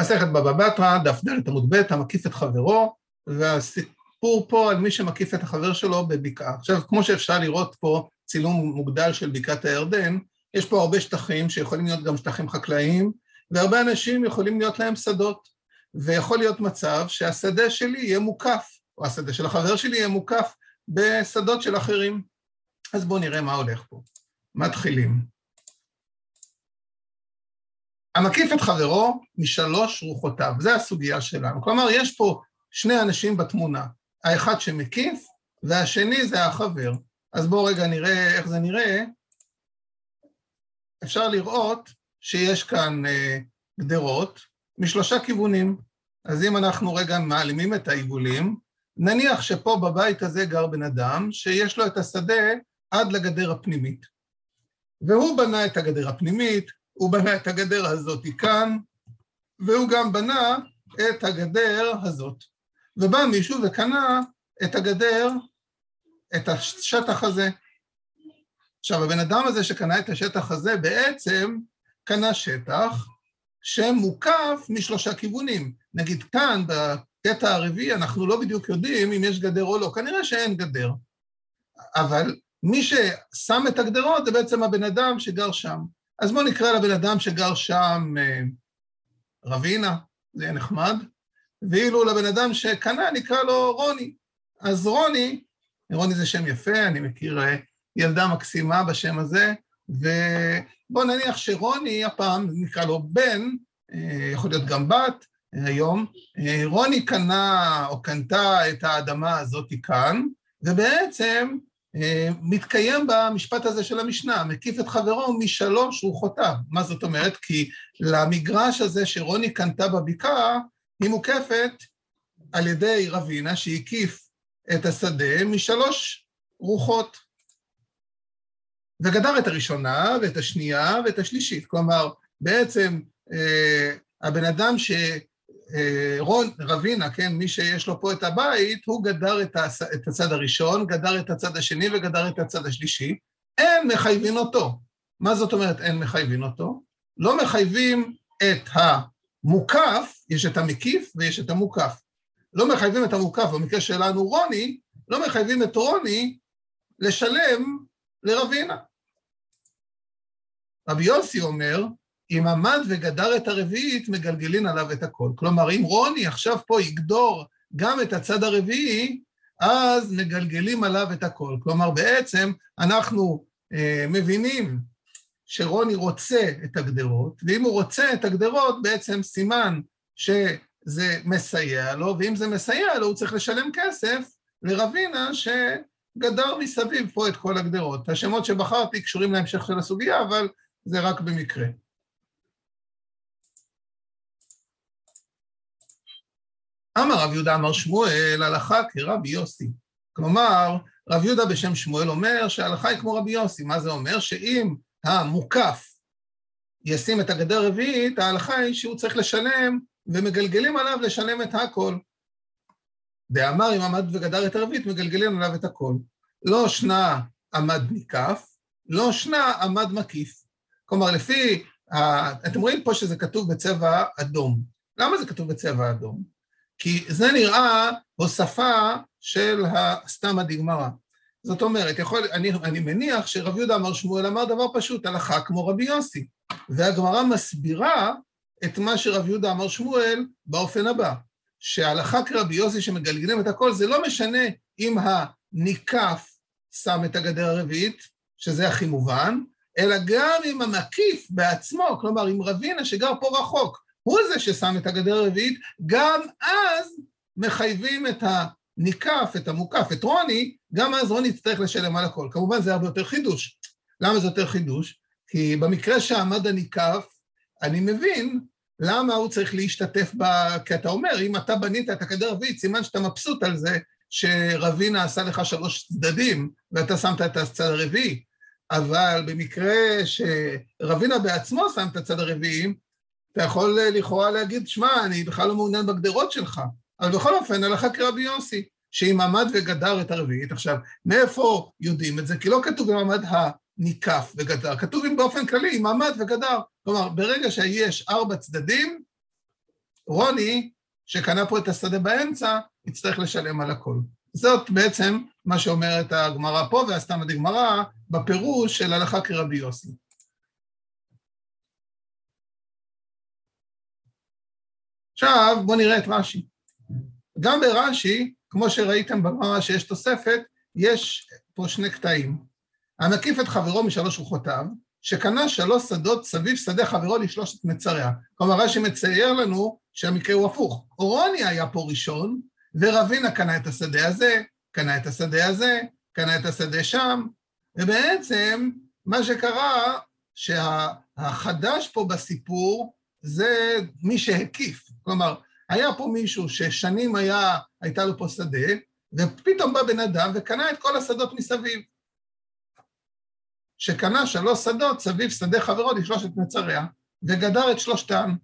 מסכת בבא בתרא, דף ד' עמוד ב', המקיף את חברו, והסיפור פה על מי שמקיף את החבר שלו בבקעה. עכשיו, כמו שאפשר לראות פה צילום מוגדל של בקעת הירדן, יש פה הרבה שטחים שיכולים להיות גם שטחים חקלאיים, והרבה אנשים יכולים להיות להם שדות, ויכול להיות מצב שהשדה שלי יהיה מוקף, או השדה של החבר שלי יהיה מוקף בשדות של אחרים. אז בואו נראה מה הולך פה. מתחילים. המקיף את חברו משלוש רוחותיו, זו הסוגיה שלנו. כלומר, יש פה שני אנשים בתמונה, האחד שמקיף והשני זה החבר. אז בואו רגע נראה איך זה נראה. אפשר לראות שיש כאן אה, גדרות משלושה כיוונים. אז אם אנחנו רגע מעלימים את העיגולים, נניח שפה בבית הזה גר בן אדם שיש לו את השדה עד לגדר הפנימית. והוא בנה את הגדר הפנימית, הוא בנה את הגדר הזאת כאן, והוא גם בנה את הגדר הזאת. ובא מישהו וקנה את הגדר, את השטח הזה. עכשיו, הבן אדם הזה שקנה את השטח הזה בעצם קנה שטח שמוקף משלושה כיוונים. נגיד כאן, בקטע הרביעי, אנחנו לא בדיוק יודעים אם יש גדר או לא, כנראה שאין גדר. אבל מי ששם את הגדרות זה בעצם הבן אדם שגר שם. אז בואו נקרא לבן אדם שגר שם אה, רבינה, זה יהיה נחמד, ואילו לבן אדם שקנה נקרא לו רוני. אז רוני, רוני זה שם יפה, אני מכיר אה, ילדה מקסימה בשם הזה, ובואו נניח שרוני הפעם נקרא לו בן, אה, יכול להיות גם בת היום, רוני קנה או קנתה את האדמה הזאת כאן, ובעצם מתקיים במשפט הזה של המשנה, מקיף את חברו משלוש רוחותיו. מה זאת אומרת? כי למגרש הזה שרוני קנתה בבקעה, היא מוקפת על ידי רבינה שהקיף את השדה משלוש רוחות. וגדר את הראשונה ואת השנייה ואת השלישית. כלומר, בעצם אה, הבן אדם ש... רון, רבינה, כן, מי שיש לו פה את הבית, הוא גדר את הצד הראשון, גדר את הצד השני וגדר את הצד השלישי. אין מחייבים אותו. מה זאת אומרת אין מחייבים אותו? לא מחייבים את המוקף, יש את המקיף ויש את המוקף. לא מחייבים את המוקף, במקרה שלנו רוני, לא מחייבים את רוני לשלם לרבינה. רבי יוסי אומר, אם עמד וגדר את הרביעית, מגלגלין עליו את הכל. כלומר, אם רוני עכשיו פה יגדור גם את הצד הרביעי, אז מגלגלים עליו את הכל. כלומר, בעצם אנחנו אה, מבינים שרוני רוצה את הגדרות, ואם הוא רוצה את הגדרות, בעצם סימן שזה מסייע לו, ואם זה מסייע לו, הוא צריך לשלם כסף לרבינה שגדר מסביב פה את כל הגדרות. השמות שבחרתי קשורים להמשך של הסוגיה, אבל זה רק במקרה. אמר רב יהודה אמר שמואל, הלכה כרבי יוסי. כלומר, רב יהודה בשם שמואל אומר שההלכה היא כמו רבי יוסי. מה זה אומר? שאם המוקף ישים את הגדר הרביעית, ההלכה היא שהוא צריך לשלם, ומגלגלים עליו לשלם את הכל. דאמר אם עמד וגדר את הרביעית, מגלגלים עליו את הכל. לא שנה עמד ניקף, לא שנה עמד מקיף. כלומר, לפי, אתם רואים פה שזה כתוב בצבע אדום. למה זה כתוב בצבע אדום? כי זה נראה הוספה של סתם הדגמרא. זאת אומרת, יכול, אני, אני מניח שרבי יהודה אמר שמואל אמר דבר פשוט, הלכה כמו רבי יוסי. והגמרא מסבירה את מה שרבי יהודה אמר שמואל באופן הבא, שההלכה כרבי יוסי שמגלגלים את הכל, זה לא משנה אם הניקף שם את הגדר הרביעית, שזה הכי מובן, אלא גם אם המקיף בעצמו, כלומר, אם רבינה שגר פה רחוק, הוא זה ששם את הגדר הרביעית, גם אז מחייבים את הניקף, את המוקף, את רוני, גם אז רוני יצטרך לשלם על הכל. כמובן זה הרבה יותר חידוש. למה זה יותר חידוש? כי במקרה שעמד הניקף, אני מבין למה הוא צריך להשתתף ב... כי אתה אומר, אם אתה בנית את הגדר הרביעית, סימן שאתה מבסוט על זה שרבינה עשה לך שלוש צדדים, ואתה שמת את הצד הרביעי. אבל במקרה שרבינה בעצמו שם את הצד הרביעי, אתה יכול אה, לכאורה להגיד, שמע, אני בכלל לא מעוניין בגדרות שלך. אבל בכל אופן, הלכה כרבי יוסי, שאם עמד וגדר את הרביעית. עכשיו, מאיפה יודעים את זה? כי לא כתוב אם עמד הניקף וגדר, כתוב אם באופן כללי, אם עמד וגדר. כלומר, ברגע שיש ארבע צדדים, רוני, שקנה פה את השדה באמצע, יצטרך לשלם על הכל. זאת בעצם מה שאומרת הגמרא פה, ועשתה מדי גמרא בפירוש של הלכה כרבי יוסי. עכשיו, בואו נראה את רש"י. גם ברש"י, כמו שראיתם בגמרא שיש תוספת, יש פה שני קטעים. המקיף את חברו משלוש רוחותיו, שקנה שלוש שדות סביב שדה חברו לשלושת מצריה. כלומר, רש"י מצייר לנו שהמקרה הוא הפוך. אורוני היה פה ראשון, ורבינה קנה את השדה הזה, קנה את השדה הזה, קנה את השדה שם, ובעצם מה שקרה, שהחדש פה בסיפור זה מי שהקיף. כלומר, היה פה מישהו ששנים היה, הייתה לו פה שדה, ופתאום בא בן אדם וקנה את כל השדות מסביב. שקנה שלוש שדות סביב שדה חברו לשלושת מצריה, וגדר את שלושתם,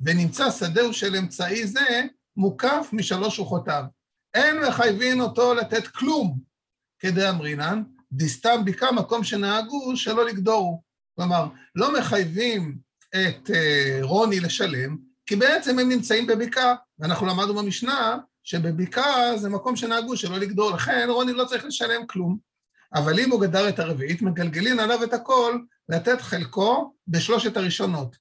ונמצא שדהו של אמצעי זה מוקף משלוש רוחותיו. אין מחייבים אותו לתת כלום, כדי אמרינן, דיסתם ביקה מקום שנהגו שלא לגדורו. כלומר, לא מחייבים את uh, רוני לשלם, כי בעצם הם נמצאים בבקעה, ואנחנו למדנו במשנה שבבקעה זה מקום שנהגו שלא לגדור, לכן רוני לא צריך לשלם כלום. אבל אם הוא גדר את הרביעית, מגלגלין עליו את הכל לתת חלקו בשלושת הראשונות.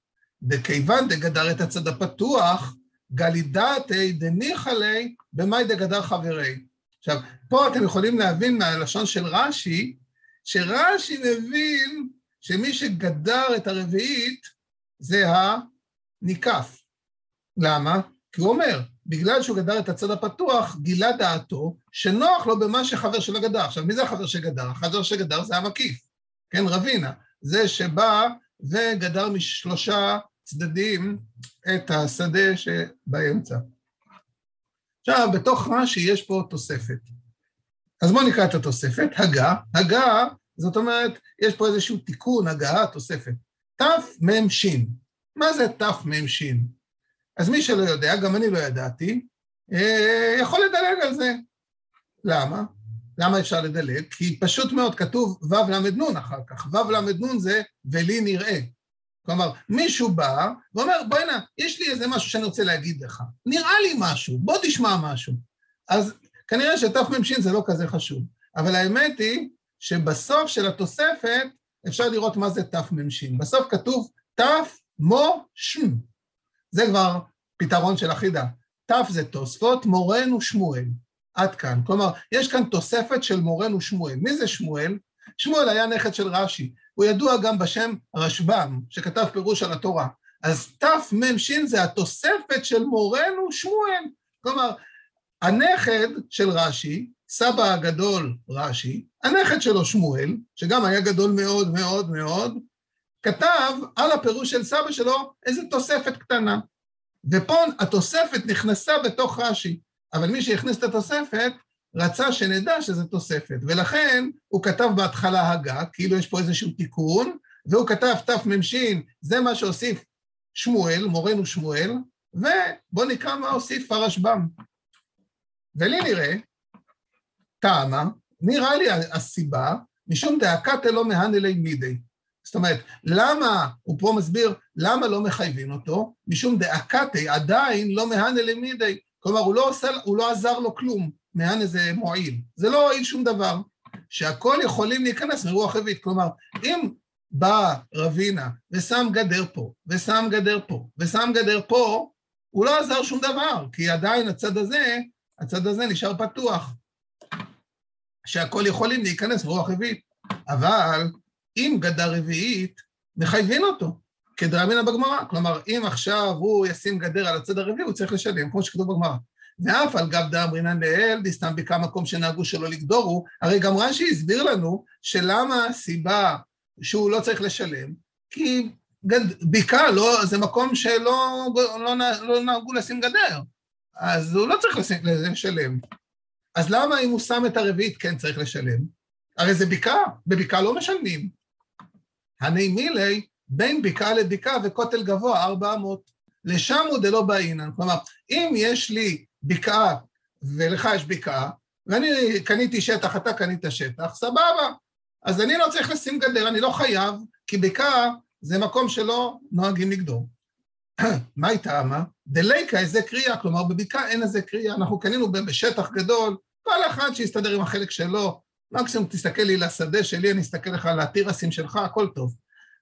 וכיוון דגדר את הצד הפתוח, גלידתי דניחא ליה במאי דגדר חברי. עכשיו, פה אתם יכולים להבין מהלשון של רש"י, שרש"י מבין שמי שגדר את הרביעית זה הניקף. למה? כי הוא אומר, בגלל שהוא גדר את הצד הפתוח, גילה דעתו שנוח לו במה שחבר שלו גדר. עכשיו, מי זה החבר שגדר? החבר שגדר זה המקיף, כן, רבינה. זה שבא וגדר משלושה צדדים את השדה שבאמצע. עכשיו, בתוך רש"י יש פה תוספת. אז בואו נקרא את התוספת, הגה, הגה, זאת אומרת, יש פה איזשהו תיקון, הגה, תוספת. תמ"ש. מה זה תמ"ש? אז מי שלא יודע, גם אני לא ידעתי, אה, יכול לדלג על זה. למה? למה אפשר לדלג? כי פשוט מאוד כתוב ו"ל אחר כך. ו"ל זה ולי נראה. כלומר, מישהו בא ואומר, בואי הנה, יש לי איזה משהו שאני רוצה להגיד לך. נראה לי משהו, בוא תשמע משהו. אז כנראה שתמ"ש זה לא כזה חשוב. אבל האמת היא שבסוף של התוספת אפשר לראות מה זה תמ"ש. בסוף כתוב תמ"ש. זה כבר פתרון של החידה. ת' זה תוספות, מורנו שמואל. עד כאן. כלומר, יש כאן תוספת של מורנו שמואל. מי זה שמואל? שמואל היה נכד של רש"י. הוא ידוע גם בשם רשב"ם, שכתב פירוש על התורה. אז תמ"ש זה התוספת של מורנו שמואל. כלומר, הנכד של רש"י, סבא הגדול רש"י, הנכד שלו שמואל, שגם היה גדול מאוד מאוד מאוד, כתב על הפירוש של סבא שלו איזו תוספת קטנה. ופה התוספת נכנסה בתוך רש"י, אבל מי שהכניס את התוספת רצה שנדע שזה תוספת, ולכן הוא כתב בהתחלה הגה, כאילו יש פה איזשהו תיקון, והוא כתב תמ"ש, זה מה שהוסיף שמואל, מורנו שמואל, ובואו נקרא מה הוסיף הרשב"ם. ולי נראה, טעמה, נראה לי הסיבה, משום דאקתא לא מהנלי מידי. זאת אומרת, למה, הוא פה מסביר למה לא מחייבים אותו, משום דאקתי עדיין לא מהנה למידי, כלומר הוא לא, עושה, הוא לא עזר לו כלום, מהנה זה מועיל, זה לא הועיל שום דבר, שהכל יכולים להיכנס מרוח רביעית, כלומר אם בא רבינה ושם גדר פה, ושם גדר פה, ושם גדר פה, הוא לא עזר שום דבר, כי עדיין הצד הזה, הצד הזה נשאר פתוח, שהכל יכולים להיכנס מרוח רביעית, אבל אם גדר רביעית, מחייבים אותו, כדרמינא בגמרא. כלומר, אם עכשיו הוא ישים גדר על הצד הרביעי, הוא צריך לשלם, כמו שכתוב בגמרא. ואף על גב דאמרינן לאל, דיסתם ביקה מקום שנהגו שלא לגדורו, הרי גם רש"י הסביר לנו שלמה הסיבה שהוא לא צריך לשלם, כי גד... בקעה לא, זה מקום שלא לא, לא נהגו לשים גדר, אז הוא לא צריך לשים, לשלם. אז למה אם הוא שם את הרביעית כן צריך לשלם? הרי זה בקעה, בבקעה לא משלמים. הני מילי בין בקעה לבקעה וכותל גבוה ארבע אמות. לשם הוא דלא באינן. כלומר, אם יש לי בקעה ולך יש בקעה, ואני קניתי שטח, אתה קנית שטח, סבבה. אז אני לא צריך לשים גדר, אני לא חייב, כי בקעה זה מקום שלא נוהגים לגדור. מה היא טעמה? דליקה איזה קריאה, כלומר בבקעה אין איזה קריאה, אנחנו קנינו בשטח גדול, כל אחד שיסתדר עם החלק שלו, מקסימום תסתכל לי לשדה שלי, אני אסתכל לך על התירסים שלך, הכל טוב.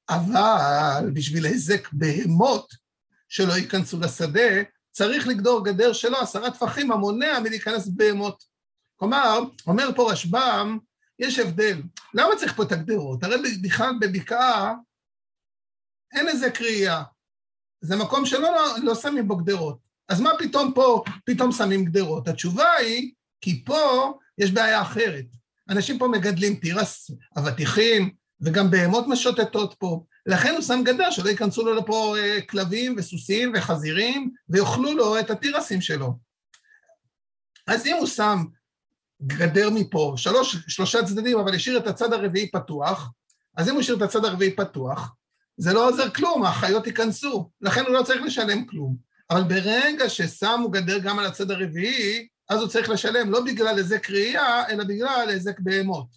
אבל בשביל היזק בהמות שלא ייכנסו לשדה, צריך לגדור גדר שלו עשרה טפחים המונע מלהיכנס בהמות. כלומר, אומר פה רשב"ם, יש הבדל. למה צריך פה את הגדרות? הרי בכלל בבקעה אין איזה קריאה. זה מקום שלא לא, לא שמים בו גדרות. אז מה פתאום פה, פתאום שמים גדרות? התשובה היא, כי פה יש בעיה אחרת. אנשים פה מגדלים תירס, אבטיחים, וגם בהמות משוטטות פה. לכן הוא שם גדר שלא ייכנסו לו לפה אה, כלבים וסוסים וחזירים, ויאכלו לו את התירסים שלו. אז אם הוא שם גדר מפה, שלוש, שלושה צדדים, אבל השאיר את הצד הרביעי פתוח, אז אם הוא השאיר את הצד הרביעי פתוח, זה לא עוזר כלום, החיות ייכנסו, לכן הוא לא צריך לשלם כלום. אבל ברגע ששמו גדר גם על הצד הרביעי, אז הוא צריך לשלם לא בגלל איזה קריאה, אלא בגלל איזה בהמות.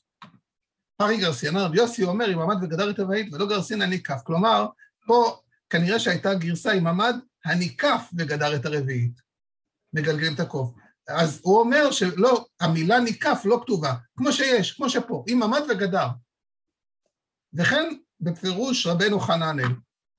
פרי גרסין, רבי יוסי אומר, אם עמד וגדר את הוואית ולא גרסין הניקף. כלומר, פה כנראה שהייתה גרסה עם עמד הניקף וגדר את הרביעית. מגלגלים את הקוף. אז הוא אומר שלא, המילה ניקף לא כתובה, כמו שיש, כמו שפה, עם עמד וגדר. וכן בפירוש רבנו חננאל.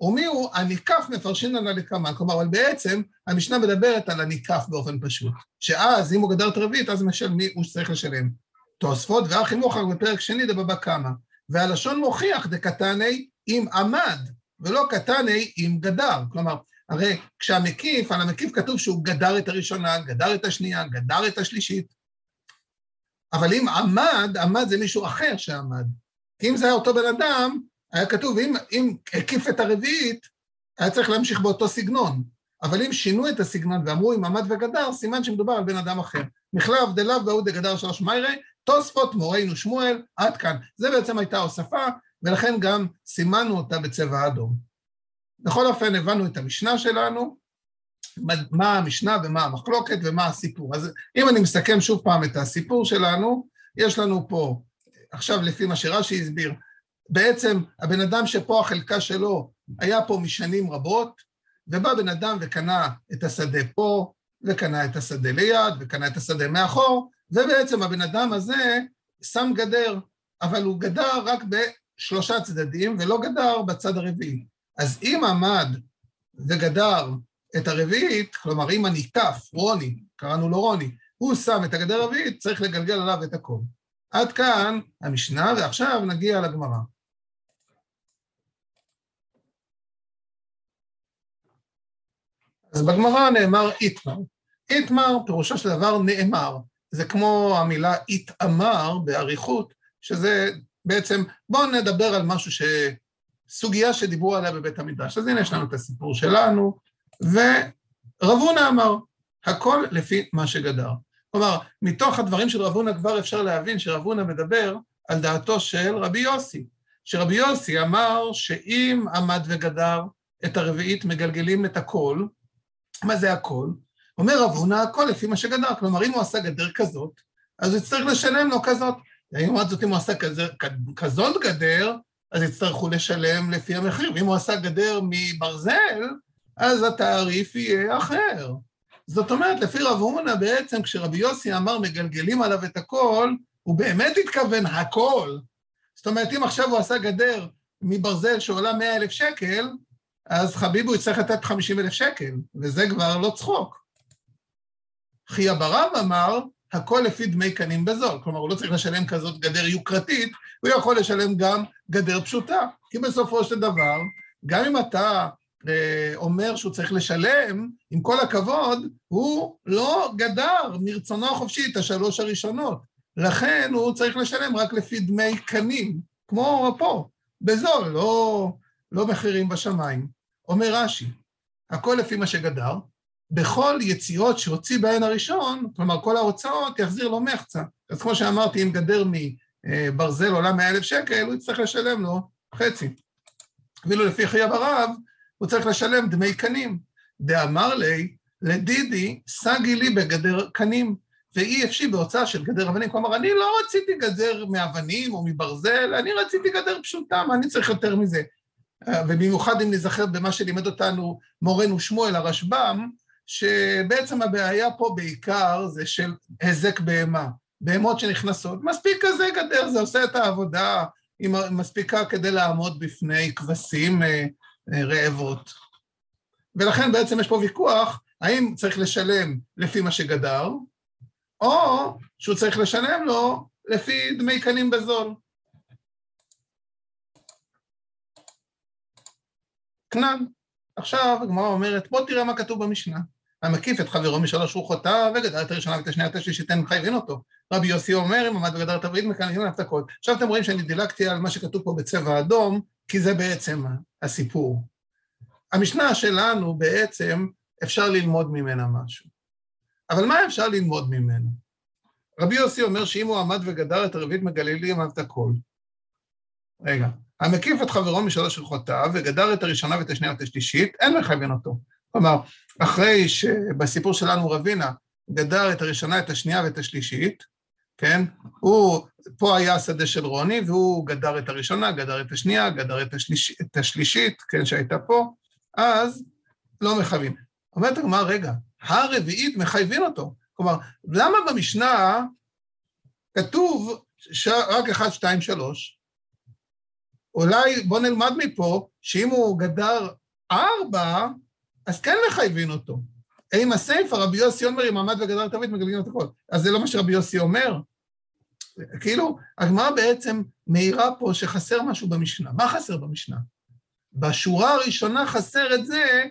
ומי הוא הניקף מפרשין על לקמן, כלומר, אבל בעצם המשנה מדברת על הניקף באופן פשוט, שאז אם הוא גדר את רביעית, אז משל מי הוא שצריך לשלם. תוספות ואחי מוכר בפרק שני דבבא קמא, והלשון מוכיח דקתני עם עמד, ולא קתני עם גדר. כלומר, הרי כשהמקיף, על המקיף כתוב שהוא גדר את הראשונה, גדר את השנייה, גדר את השלישית. אבל אם עמד, עמד זה מישהו אחר שעמד. כי אם זה היה אותו בן אדם, היה כתוב, אם, אם הקיף את הרביעית, היה צריך להמשיך באותו סגנון. אבל אם שינו את הסגנון ואמרו עם עמד וגדר, סימן שמדובר על בן אדם אחר. מחלב דלאו והוא דגדר שלוש מיירי, תוספות מורנו שמואל, עד כאן. זה בעצם הייתה הוספה, ולכן גם סימנו אותה בצבע אדום. בכל אופן, הבנו את המשנה שלנו, מה המשנה ומה המחלוקת ומה הסיפור. אז אם אני מסכם שוב פעם את הסיפור שלנו, יש לנו פה, עכשיו לפי מה שרש"י הסביר, בעצם הבן אדם שפה החלקה שלו היה פה משנים רבות, ובא בן אדם וקנה את השדה פה, וקנה את השדה ליד, וקנה את השדה מאחור, ובעצם הבן אדם הזה שם גדר, אבל הוא גדר רק בשלושה צדדים, ולא גדר בצד הרביעי. אז אם עמד וגדר את הרביעית, כלומר אם הניקף, רוני, קראנו לו רוני, הוא שם את הגדר הרביעית, צריך לגלגל עליו את הכל. עד כאן המשנה, ועכשיו נגיע לגמרא. אז בגמרא נאמר איתמר. איתמר, פירושו של דבר נאמר. זה כמו המילה איתאמר באריכות, שזה בעצם, בואו נדבר על משהו ש... סוגיה שדיברו עליה בבית המדרש. אז הנה יש לנו את הסיפור שלנו, ורבונה אמר, הכל לפי מה שגדר. כלומר, מתוך הדברים של רבונה כבר אפשר להבין שרבונה מדבר על דעתו של רבי יוסי, שרבי יוסי אמר שאם עמד וגדר את הרביעית מגלגלים את הכל, מה זה הכל? אומר רב הונא, הכל לפי מה שגדר, כלומר, אם הוא עשה גדר כזאת, אז הוא יצטרך לשלם לו כזאת. לעומת זאת, אם הוא עשה כזאת, כזאת גדר, אז יצטרכו לשלם לפי המחיר, ואם הוא עשה גדר מברזל, אז התעריף יהיה אחר. זאת אומרת, לפי רב הונא בעצם, כשרבי יוסי אמר מגלגלים עליו את הכל, הוא באמת התכוון הכל. זאת אומרת, אם עכשיו הוא עשה גדר מברזל שעולה 100 אלף שקל, אז חביבו יצטרך לתת 50 אלף שקל, וזה כבר לא צחוק. חייא ברב אמר, הכל לפי דמי קנים בזול. כלומר, הוא לא צריך לשלם כזאת גדר יוקרתית, הוא יכול לשלם גם גדר פשוטה. כי בסופו של דבר, גם אם אתה אה, אומר שהוא צריך לשלם, עם כל הכבוד, הוא לא גדר מרצונו החופשי את השלוש הראשונות. לכן הוא צריך לשלם רק לפי דמי קנים, כמו פה, בזול, לא, לא מחירים בשמיים. אומר רש"י, הכל לפי מה שגדר, בכל יציאות שהוציא בהן הראשון, כלומר כל ההוצאות, יחזיר לו מחצה. אז כמו שאמרתי, אם גדר מברזל עולה 100 אלף שקל, הוא יצטרך לשלם לו חצי. אפילו לפי חייב הרב, הוא צריך לשלם דמי קנים. דאמר לי, לדידי, סגי לי בגדר קנים, ואי אפשי בהוצאה של גדר אבנים. כלומר, אני לא רציתי גדר מאבנים או מברזל, אני רציתי גדר פשוטה, מה אני צריך יותר מזה? ובמיוחד אם נזכר במה שלימד אותנו מורנו שמואל הרשב"ם, שבעצם הבעיה פה בעיקר זה של היזק בהמה, בהמות שנכנסות. מספיק כזה גדר, זה עושה את העבודה, היא מספיקה כדי לעמוד בפני כבשים אה, אה, רעבות. ולכן בעצם יש פה ויכוח, האם צריך לשלם לפי מה שגדר, או שהוא צריך לשלם לו לפי דמי קנים בזול. כנען. עכשיו הגמרא אומרת, בוא תראה מה כתוב במשנה. המקיף את חברו משלוש רוחותיו, וגדל את הראשונה ואת השנייה ואת השלישית, אין מחייבים אותו. רבי יוסי אומר, אם עמד וגדר את הברית, מקנאים את הכל. עכשיו אתם רואים שאני דילגתי על מה שכתוב פה בצבע אדום, כי זה בעצם הסיפור. המשנה שלנו בעצם, אפשר ללמוד ממנה משהו. אבל מה אפשר ללמוד ממנה? רבי יוסי אומר שאם הוא עמד וגדר את הרביעית מגלילים, אהב את הכל. רגע, המקיף את חברו משלוש ריחותיו וגדר את הראשונה ואת השנייה ואת השלישית, אין מכוון אותו. כלומר, אחרי שבסיפור שלנו רבינה גדר את הראשונה, את השנייה ואת השלישית, כן? הוא, פה היה השדה של רוני, והוא גדר את הראשונה, גדר את השנייה, גדר את, השליש, את השלישית, כן, שהייתה פה, אז לא מחייבים. אומרת הגמרא, רגע, הרביעית מחייבים אותו. כלומר, למה במשנה כתוב רק 1, 2, 3? אולי בוא נלמד מפה שאם הוא גדר ארבע, אז כן מחייבים אותו. עם הסיפא, רבי יוסי אומר, אם עמד וגדר תווית, מגלגלים את הכל. אז זה לא מה שרבי יוסי אומר. כאילו, הגמרא בעצם מאירה פה שחסר משהו במשנה. מה חסר במשנה? בשורה הראשונה חסר את זה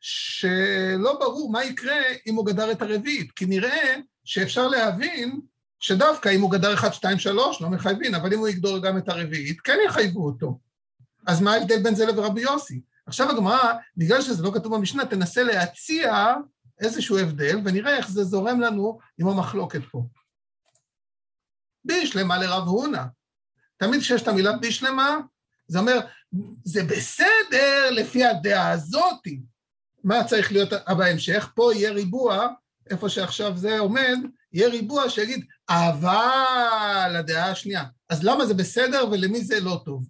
שלא ברור מה יקרה אם הוא גדר את הרביעית, כי נראה שאפשר להבין שדווקא אם הוא גדר 1, 2, 3, לא מחייבים, אבל אם הוא יגדור גם את הרביעית, כן יחייבו אותו. אז מה ההבדל בין זה לרבי יוסי? עכשיו הגמרא, בגלל שזה לא כתוב במשנה, תנסה להציע איזשהו הבדל, ונראה איך זה זורם לנו עם המחלוקת פה. בישלמה לרב הונא. תמיד כשיש את המילה בישלמה, זה אומר, זה בסדר לפי הדעה הזאתי. מה צריך להיות בהמשך? פה יהיה ריבוע, איפה שעכשיו זה עומד, יהיה ריבוע שיגיד, אבל הדעה השנייה. אז למה זה בסדר ולמי זה לא טוב?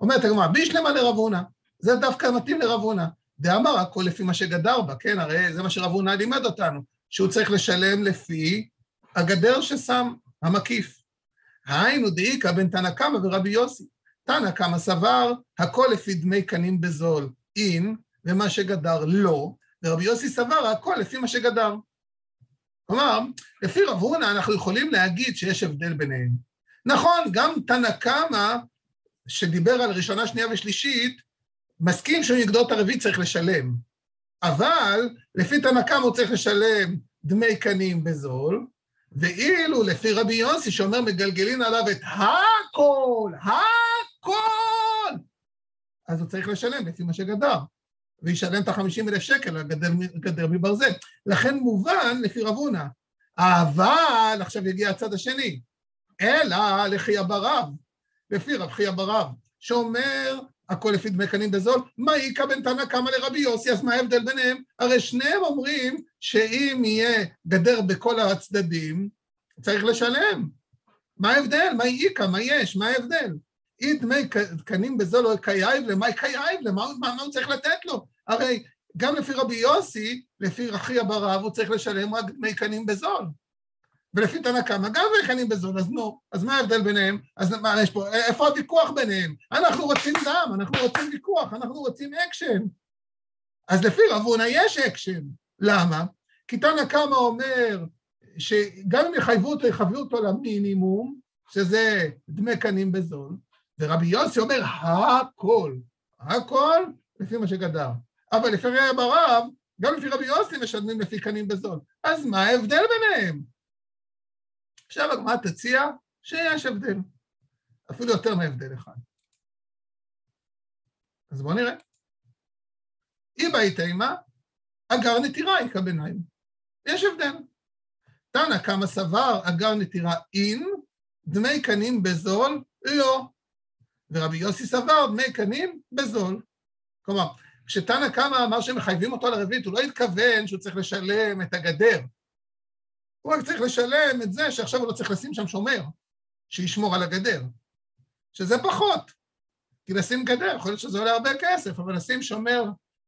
אומרת הגמרא, בישלמה לרב הונא. זה דווקא מתאים לרב הונא. דאמר הכל לפי מה שגדר בה, כן? הרי זה מה שרב הונא לימד אותנו, שהוא צריך לשלם לפי הגדר ששם, המקיף. היינו דאיכא בין תנא קמא ורבי יוסי. תנא קמא סבר, הכל לפי דמי קנים בזול, אין, ומה שגדר לא, ורבי יוסי סבר, הכל לפי מה שגדר. כלומר, לפי רב הונא אנחנו יכולים להגיד שיש הבדל ביניהם. נכון, גם תנא קמא, שדיבר על ראשונה, שנייה ושלישית, מסכים את הרביעית צריך לשלם. אבל לפי תנא קמא הוא צריך לשלם דמי קנים בזול, ואילו לפי רבי יוסי שאומר מגלגלין עליו את הכל, הכל, אז הוא צריך לשלם לפי מה שגדר, וישלם את החמישים אלף שקל על גדר, גדר מברזל. לכן מובן לפי רב הונא. אבל, עכשיו יגיע הצד השני, אלא לחי ברב, לפי רב חייא בר רב, שאומר הכל לפי דמי קנים בזול, מה איכא בין תנא קמא לרבי יוסי, אז מה ההבדל ביניהם? הרי שניהם אומרים שאם יהיה גדר בכל הצדדים, צריך לשלם. מה ההבדל? מה איכא? מה יש? מה ההבדל? אי דמי קנים בזול איכא בינייהו למאי קייב למה מה, מה הוא צריך לתת לו? הרי גם לפי רבי יוסי, לפי רב חייא בר רב, הוא צריך לשלם רק דמי קנים בזול. ולפי תנא קמא דמי קנים בזול, אז נו, אז מה ההבדל ביניהם? אז מה יש פה, איפה הוויכוח ביניהם? אנחנו רוצים דם, אנחנו רוצים ויכוח, אנחנו רוצים אקשן. אז לפי רב הונא יש אקשן. למה? כי תנא קמא אומר שגם אם יחייבו אותו, יחייבו אותו למינימום, שזה דמי קנים בזול, ורבי יוסי אומר הכל, הכל לפי מה שגדר. אבל לפי רב הרב, גם לפי רבי יוסי משלמים לפי קנים בזול. אז מה ההבדל ביניהם? עכשיו הגמרא תציע שיש הבדל, אפילו יותר מהבדל אחד. אז בואו נראה. אי באי תימה, אגר נטירה איכא ביניים. יש הבדל. תנא כמה סבר אגר נטירה אין, דמי קנים בזול לא. ורבי יוסי סבר דמי קנים בזול. כלומר, כשתנא קמא אמר שמחייבים אותו לרביעית, הוא לא התכוון שהוא צריך לשלם את הגדר. הוא רק צריך לשלם את זה שעכשיו הוא לא צריך לשים שם שומר, שישמור על הגדר, שזה פחות. כי לשים גדר, יכול להיות שזה עולה הרבה כסף, אבל לשים שומר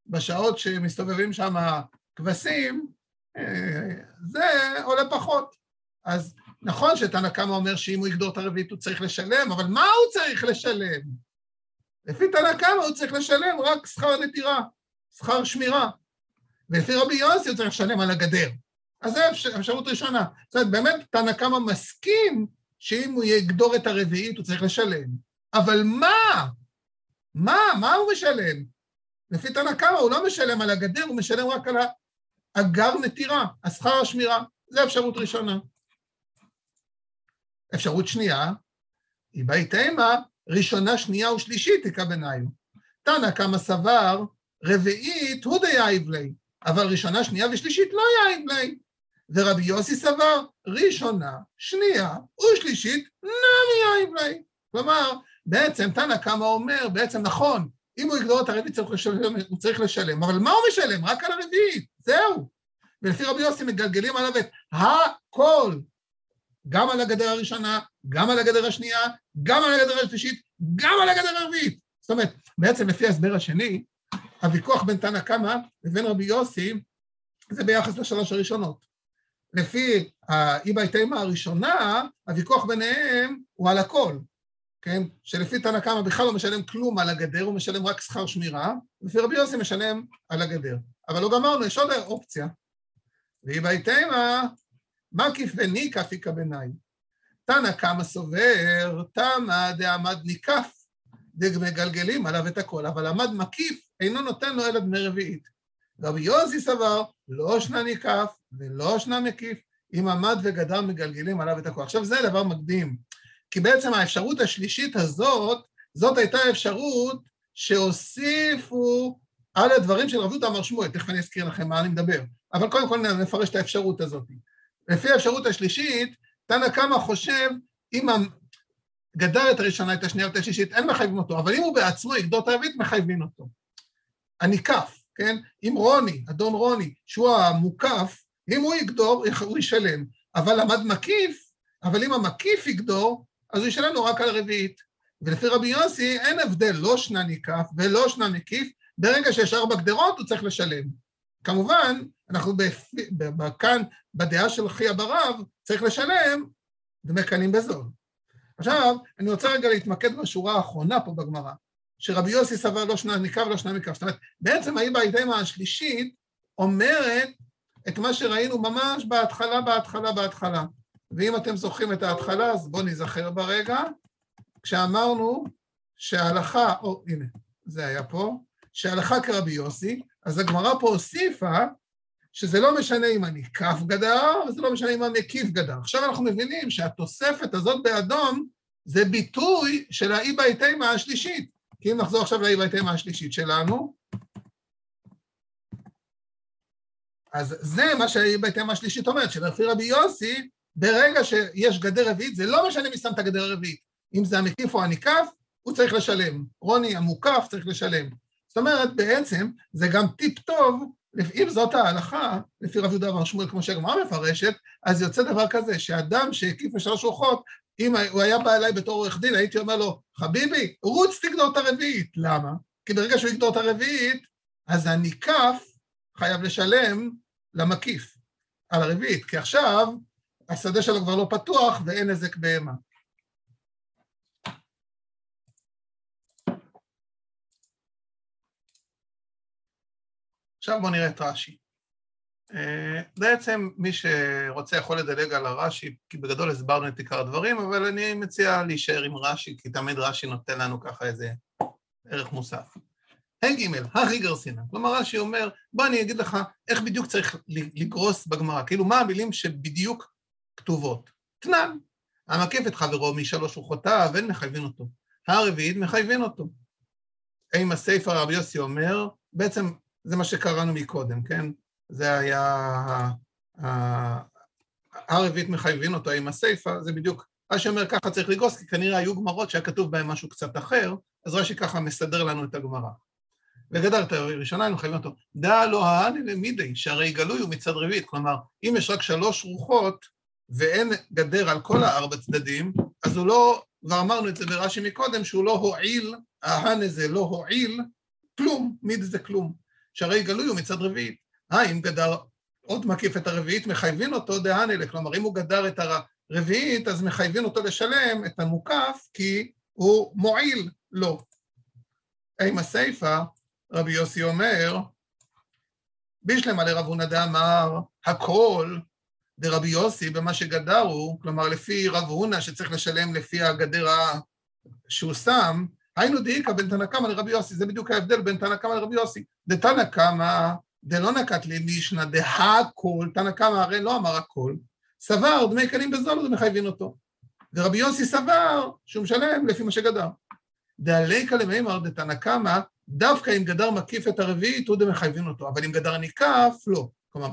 בשעות שמסתובבים שם כבשים, אה, זה עולה פחות. אז נכון שתנא קמא אומר שאם הוא יגדור את הרביעית הוא צריך לשלם, אבל מה הוא צריך לשלם? לפי תנא קמא הוא צריך לשלם רק שכר נטירה, שכר שמירה. ולפי רבי יוסי הוא צריך לשלם על הגדר. אז זו אפשרות ראשונה. זאת אומרת, באמת תנא קמא מסכים שאם הוא יגדור את הרביעית הוא צריך לשלם. אבל מה? מה? מה הוא משלם? לפי תנא קמא הוא לא משלם על הגדר, הוא משלם רק על הגר נטירה, השכר השמירה. זו אפשרות ראשונה. אפשרות שנייה, איבעית אימא, ראשונה, שנייה ושלישית איכא בינייהו. תנא קמא סבר, רביעית הוא דיהיב ליה, אבל ראשונה, שנייה ושלישית לא יהיב ליה. ורבי יוסי סבר, ראשונה, שנייה ושלישית נמי יהיב ליה. כלומר, בעצם תנא קמא אומר, בעצם נכון, אם הוא יגדור את הרביעית הוא צריך לשלם, אבל מה הוא משלם? רק על הרביעית, זהו. ולפי רבי יוסי מגלגלים עליו את הכל, גם על הגדר הראשונה, גם על הגדר השנייה, גם על הגדר השלישית, גם על הגדר הרביעית. זאת אומרת, בעצם לפי ההסבר השני, הוויכוח בין תנא קמא לבין רבי יוסי זה ביחס לשלוש הראשונות. לפי האיבאי תימא הראשונה, הוויכוח ביניהם הוא על הכל, כן? שלפי תנא קמא בכלל לא משלם כלום על הגדר, הוא משלם רק שכר שמירה, לפי רבי יוסי משלם על הגדר. אבל לא גמרנו, יש עוד אופציה. ואיבאי תימא, מקיף וניקף איכא ביניים. תנא קמא סובר, תמא דעמד ניקף, דמגלגלים עליו את הכל, אבל עמד מקיף אינו נותן לו אלא דמי רביעית. רבי יוסי סבר, לא שנה ניקף ולא שנה מקיף, אם עמד וגדר מגלגלים עליו את הכל. עכשיו זה דבר מקדים, כי בעצם האפשרות השלישית הזאת, זאת הייתה אפשרות שהוסיפו על הדברים של רב יהודה אמר שמואל, תכף אני אזכיר לכם מה אני מדבר, אבל קודם כל נפרש את האפשרות הזאת. לפי האפשרות השלישית, תנא קמא חושב, אם גדר את הראשונה, את השנייה ואת השלישית, אין מחייבים אותו, אבל אם הוא בעצמו יגדור את הרביעית, מחייבים אותו. הניקף, כן? אם רוני, אדון רוני, שהוא המוקף, אם הוא יגדור, הוא ישלם. אבל עמד מקיף, אבל אם המקיף יגדור, אז הוא ישלם לו רק על הרביעית. ולפי רבי יוסי אין הבדל, לא שנה ניקף ולא שנה מקיף, ברגע שיש ארבע גדרות הוא צריך לשלם. כמובן, אנחנו כאן, בדעה של חייא ברב, צריך לשלם דמי קנים בזול. עכשיו, אני רוצה רגע להתמקד בשורה האחרונה פה בגמרא, שרבי יוסי סבר לא שנה ניקה ולא שנה מקף. זאת אומרת, בעצם האיבא הידמה השלישית אומרת את מה שראינו ממש בהתחלה, בהתחלה, בהתחלה. ואם אתם זוכרים את ההתחלה, אז בואו נזכר ברגע, כשאמרנו שההלכה, או הנה, זה היה פה, שההלכה כרבי יוסי, אז הגמרא פה הוסיפה שזה לא משנה אם אני כף גדר, וזה לא משנה אם אני מקיף גדר. עכשיו אנחנו מבינים שהתוספת הזאת באדום זה ביטוי של האי בהיתמה השלישית. כי אם נחזור עכשיו לאי בהיתמה השלישית שלנו, אז זה מה שהאי בהיתמה השלישית אומרת, שלפי רבי יוסי, ברגע שיש גדר רביעית, זה לא משנה מי שם את הגדר הרביעית. אם זה המקיף או הניקף, הוא צריך לשלם. רוני המוקף צריך לשלם. זאת אומרת, בעצם זה גם טיפ טוב אם זאת ההלכה, לפי רב יהודה בר שמואל, כמו שהגמרא מפרשת, אז יוצא דבר כזה, שאדם שהקיף בשלוש רוחות, אם הוא היה בא אליי בתור עורך דין, הייתי אומר לו, חביבי, רוץ תגדור את הרביעית. למה? כי ברגע שהוא יגדור את הרביעית, אז הניקף חייב לשלם למקיף על הרביעית, כי עכשיו השדה שלו כבר לא פתוח ואין נזק בהמה. עכשיו בואו נראה את רש"י. אה, בעצם מי שרוצה יכול לדלג על הרש"י, כי בגדול הסברנו את עיקר הדברים, אבל אני מציע להישאר עם רש"י, כי תמיד רש"י נותן לנו ככה איזה ערך מוסף. ה' ג', הכי גרסינה. כלומר, רש"י אומר, בוא אני אגיד לך איך בדיוק צריך לגרוס בגמרא, כאילו מה המילים שבדיוק כתובות. תנן, המקיף את חברו משלוש רוחותיו, אין מחייבים אותו. הרביעית מחייבים אותו. אם הסיפא רבי יוסי אומר, בעצם זה מה שקראנו מקודם, כן? זה היה... הרביעית מחייבים אותו עם הסיפא, זה בדיוק רש"י אומר ככה צריך לגרוס, כי כנראה היו גמרות שהיה כתוב בהן משהו קצת אחר, אז רש"י ככה מסדר לנו את הגמרא. וגדרת ראשונה, היינו חייבים אותו. דע לא האני למידי, שהרי גלוי הוא מצד רביעית, כלומר, אם יש רק שלוש רוחות ואין גדר על כל הארבע צדדים, אז הוא לא כבר אמרנו את זה ברש"י מקודם, שהוא לא הועיל, ההן הזה לא הועיל, כלום, מיד זה כלום. שהרי גלוי הוא מצד רביעית. אה, אם גדר עוד מקיף את הרביעית, מחייבים אותו דהן אלה. כלומר, אם הוא גדר את הרביעית, אז מחייבים אותו לשלם את המוקף, כי הוא מועיל לו. עם הסיפא, רבי יוסי אומר, בישלמה לרב הונא דאמר, הכל דרבי יוסי במה שגדרו, כלומר לפי רב הונא שצריך לשלם לפי הגדר שהוא שם, היינו דאיכא בין תנא קמא לרבי יוסי, זה בדיוק ההבדל בין תנא קמא לרבי יוסי. דתנא קמא דלא נקט למישנא דהכל, תנא קמא הרי לא אמר הכל, סבר דמי קנים בזול ומחייבים אותו. ורבי יוסי סבר שהוא משלם לפי מה שגדר. דעליקא למימר דתנא קמא, דווקא אם גדר מקיף את הרביעית, הוא דמחייבים אותו, אבל אם גדר ניקף, לא. כלומר,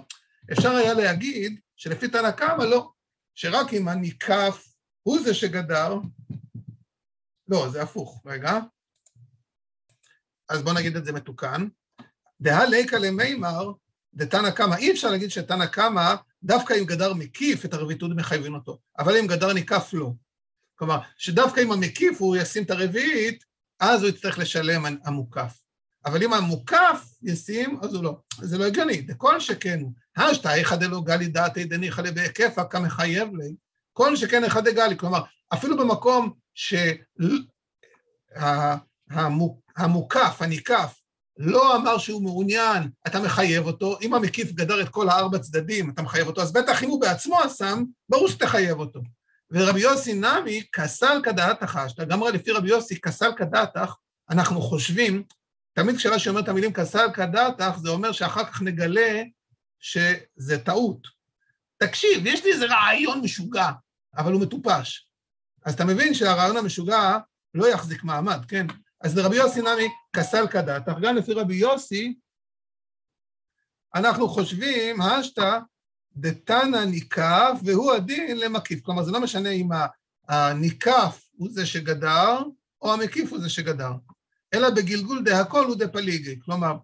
אפשר היה להגיד שלפי תנא קמא לא, שרק אם הניקף הוא זה שגדר, לא, זה הפוך, רגע. אז בואו נגיד את זה מתוקן. דהא ליקא למימר, דתנא קמא, אי אפשר להגיד שתנא קמא, דווקא אם גדר מקיף את הרביעית מחייבים אותו, אבל אם גדר ניקף לא. כלומר, שדווקא אם המקיף הוא ישים את הרביעית, אז הוא יצטרך לשלם המוקף. אבל אם המוקף ישים, אז הוא לא. זה לא הגיוני, דכל שכן. השתא איכא דלא גלי דעתי דניחא בהיקפא כמחייב לי, כל שכן איכא דגלי. כלומר, אפילו במקום שהמוקף, הניקף, לא אמר שהוא מעוניין, אתה מחייב אותו, אם המקיף גדר את כל הארבע צדדים, אתה מחייב אותו, אז בטח אם הוא בעצמו השם, ברור שתחייב אותו. ורבי יוסי נמי, כסל כדעתך, שאתה גם לפי רבי יוסי, כסל כדעתך, אנחנו חושבים, תמיד כשרש"י אומר את המילים כסל כדעתך, זה אומר שאחר כך נגלה שזה טעות. תקשיב, יש לי איזה רעיון משוגע, אבל הוא מטופש. אז אתה מבין שהרעיון המשוגע לא יחזיק מעמד, כן? אז לרבי יוסי נמי כסל כדעתך, גם לפי רבי יוסי, אנחנו חושבים, השתא דתנא ניקף והוא הדין למקיף. כלומר, זה לא משנה אם הניקף הוא זה שגדר, או המקיף הוא זה שגדר, אלא בגלגול דהכל הוא דפליגי. כלומר,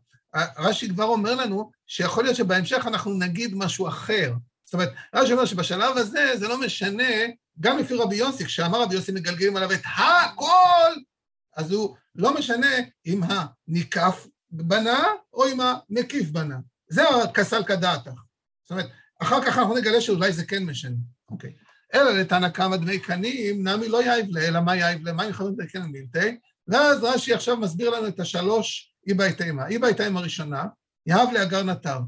רש"י כבר אומר לנו שיכול להיות שבהמשך אנחנו נגיד משהו אחר. זאת אומרת, רש"י אומר שבשלב הזה זה לא משנה, גם לפי רבי יוסי, כשאמר רבי יוסי מגלגלים עליו את הכל, אז הוא לא משנה אם הניקף בנה או אם המקיף בנה. זה הכסל כדעתך. זאת אומרת, אחר כך אנחנו נגלה שאולי זה כן משנה. אוקיי. אלא לתנא קמא דמי קנים, נמי לא יאיב לה, אלא מה יאיב לה? מה עם חברים דמי קנים מילתי? ואז רש"י עכשיו מסביר לנו את השלוש איבאי תימא. איבאי תימא הראשונה, יהב לאגר נטר.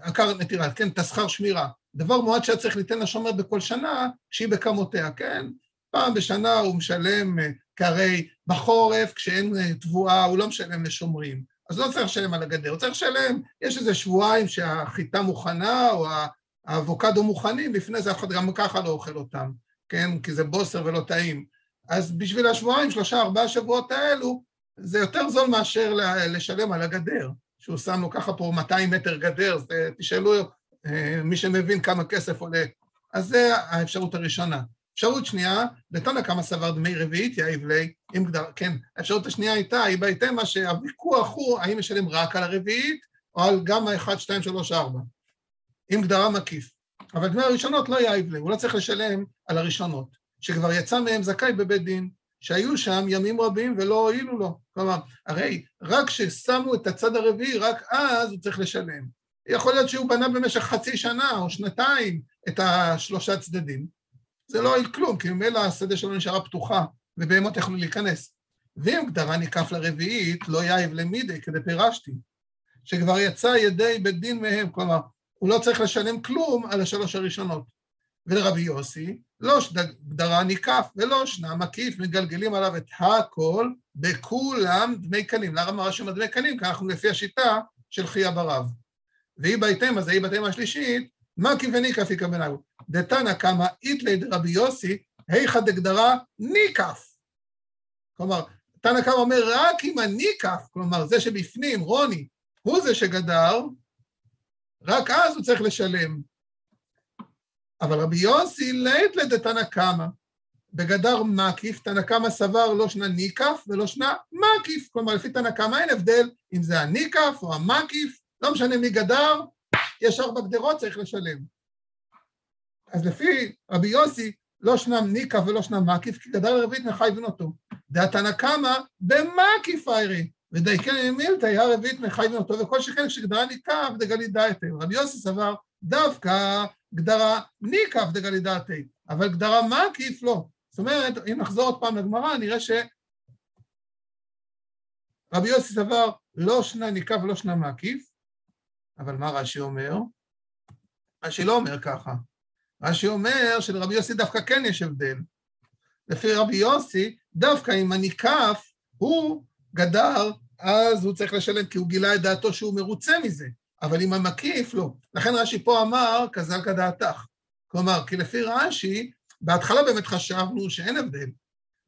עקר נטירה, כן, תסחר שמירה. דבר מועד שהיה צריך ליתן לשומר בכל שנה, שהיא בכמותיה, כן? פעם בשנה הוא משלם, אה, כי הרי בחורף, כשאין אה, תבואה, הוא לא משלם לשומרים. אז לא צריך לשלם על הגדר, הוא צריך לשלם, יש איזה שבועיים שהחיטה מוכנה, או האבוקדו מוכנים, לפני זה אף אחד גם ככה לא אוכל אותם, כן? כי זה בוסר ולא טעים. אז בשביל השבועיים, שלושה, ארבעה שבועות האלו, זה יותר זול מאשר לשלם על הגדר, שהוא שם לו ככה פה 200 מטר גדר, אז תשאלו מי שמבין כמה כסף עולה. אז זה האפשרות הראשונה. אפשרות שנייה, לתנא כמה סבר דמי רביעית יאיב לי, אם גדר, כן, האפשרות השנייה הייתה, היא בהתאמה שהוויכוח הוא האם משלם רק על הרביעית, או על גם האחד, שתיים, שלוש, ארבע. עם גדרה מקיף. אבל דמי הראשונות לא יאיב לי, הוא לא צריך לשלם על הראשונות, שכבר יצא מהם זכאי בבית דין, שהיו שם ימים רבים ולא הועילו לו. כלומר, הרי רק כששמו את הצד הרביעי, רק אז הוא צריך לשלם. יכול להיות שהוא בנה במשך חצי שנה או שנתיים את השלושה צדדים, זה לא הועיל כלום, כי ממילא השדה שלו נשארה פתוחה, ובהמות יכלו להיכנס. ואם גדרה ניקף לרביעית, לא יאיב למידי, כדי פירשתי, שכבר יצא ידי בית דין מהם, כלומר, הוא לא צריך לשלם כלום על השלוש הראשונות. ולרבי יוסי, לא גדרה ניקף ולא שנה מקיף, מגלגלים עליו את הכל, בכולם דמי קנים. למה רש"י אומר דמי קנים? כי אנחנו לפי השיטה של חייא ברב. והיא בהתאם, אז היא בהתאם השלישית, מקי וניקף יקבלו. דתנא קמא איתלי דרבי יוסי, היכא דגדרה ניקף. כלומר, תנא קמא אומר, רק אם הניקף, כלומר, זה שבפנים, רוני, הוא זה שגדר, רק אז הוא צריך לשלם. אבל רבי יוסי לית לדתנא קמא. בגדר מקיף, תנא קמא סבר לא שנה ניקף ולא שנה מקיף. כלומר, לפי תנא קמא אין הבדל אם זה הניקף או המקיף, לא משנה מי גדר, יש ארבע גדרות, צריך לשלם. אז לפי רבי יוסי, לא שנם ניקה ולא שנם מקיף, כי גדר רביעית מחייבים אותו. דעתנא קמא במקיף איירי, ודייקן מילתא היה רביעית מחייבים אותו, וכל שכן כשגדרה ניקף דגלי דעתי. רבי יוסי סבר דווקא גדרה ניקף דגלי דעתי, אבל גדרה מקיף לא. זאת אומרת, אם נחזור עוד פעם לגמרא, נראה ש... רבי יוסי סבר לא שנה ניקף ולא שנה מקיף, אבל מה רש"י אומר? רש"י לא אומר ככה. רש"י אומר שלרבי יוסי דווקא כן יש הבדל. לפי רבי יוסי, דווקא אם הניקף הוא גדר, אז הוא צריך לשלם, כי הוא גילה את דעתו שהוא מרוצה מזה. אבל אם המקיף, לא. לכן רש"י פה אמר, כזל כדעתך. כלומר, כי לפי רש"י, בהתחלה באמת חשבנו שאין הבדל,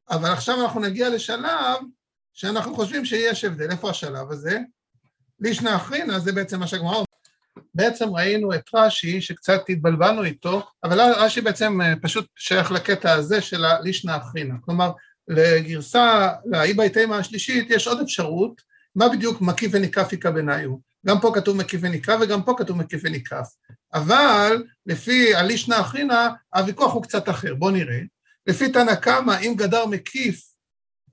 אבל עכשיו אנחנו נגיע לשלב שאנחנו חושבים שיש הבדל. איפה השלב הזה? לישנא אחרינא, זה בעצם מה שהגמרא בעצם ראינו את רש"י, שקצת התבלבלנו איתו, אבל רש"י בעצם אה, פשוט שייך לקטע הזה של הלישנא אחרינא. כלומר, לגרסה, לאיבאי תימא השלישית, יש עוד אפשרות, מה בדיוק מקיף וניקף איכא בניו. גם פה כתוב מקיף וניקף וגם פה כתוב מקיף וניקף. אבל לפי הלישנא אחרינא, הוויכוח הוא קצת אחר. בואו נראה. לפי תנא קמא, אם גדר מקיף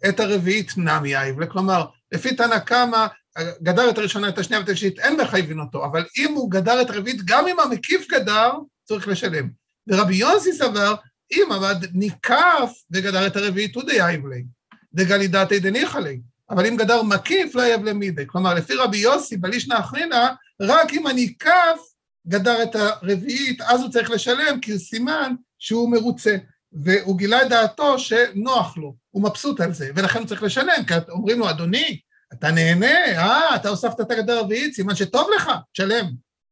את הרביעית נמי אייבלה, כלומר, לפי תנא קמא, גדר את הראשונה, את השנייה ואת השלישית, אין מחייבים אותו, אבל אם הוא גדר את הרביעית, גם אם המקיף גדר, צריך לשלם. ורבי יוסי סבר, אם עבד ניקף וגדר את הרביעית, הוא דייב לי, דגלידתי דניחא לי. אבל אם גדר מקיף, לא יב למידי. כלומר, לפי רבי יוסי, בלישנא אחרינא, רק אם הניקף גדר את הרביעית, אז הוא צריך לשלם, כי סימן שהוא מרוצה. והוא גילה את דעתו שנוח לו, הוא מבסוט על זה, ולכן הוא צריך לשלם, כי אומרים לו, אדוני, אתה נהנה, אה, אתה הוספת את הגדר הרביעית, סימן שטוב לך, תשלם,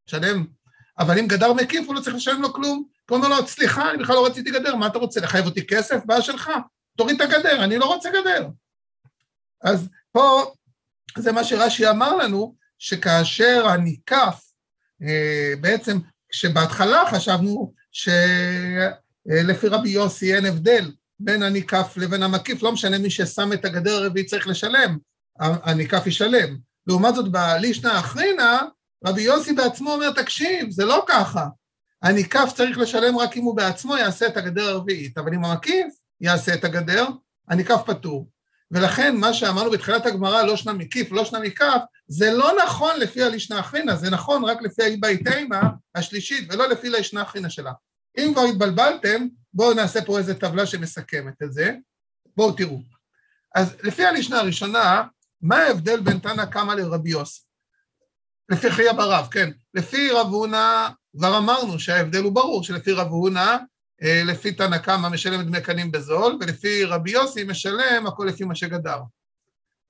תשלם. אבל אם גדר מקיף, הוא לא צריך לשלם לו כלום. הוא אומר לו, סליחה, אני בכלל לא רציתי גדר, מה אתה רוצה, לחייב אותי כסף? בעיה שלך, תוריד את הגדר, אני לא רוצה גדר. אז פה, זה מה שרש"י אמר לנו, שכאשר הניקף, אה, בעצם, כשבהתחלה חשבנו שלפי רבי יוסי אין הבדל בין הניקף לבין המקיף, לא משנה מי ששם את הגדר הרביעית צריך לשלם, הניקף ישלם. לעומת זאת, בלישנא אחרינא, רבי יוסי בעצמו אומר, תקשיב, זה לא ככה. הניקף צריך לשלם רק אם הוא בעצמו יעשה את הגדר הרביעית, אבל אם המקיף יעשה את הגדר, הניקף פטור. ולכן מה שאמרנו בתחילת הגמרא, לא שנה מקיף, לא שנה מקף, זה לא נכון לפי הלישנא אחרינא, זה נכון רק לפי האיבאי תימא השלישית, ולא לפי לישנא אחרינא שלה. אם כבר התבלבלתם, בואו נעשה פה איזו טבלה שמסכמת את זה. בואו תראו. אז לפי הלישנא הראשונה, מה ההבדל בין תנא קמא לרבי יוסי? לפי חייא ברב, כן. לפי רב הונא, כבר אמרנו שההבדל הוא ברור, שלפי רב הונא, אה, לפי תנא קמא משלם דמי קנים בזול, ולפי רבי יוסי משלם הכל לפי מה שגדר.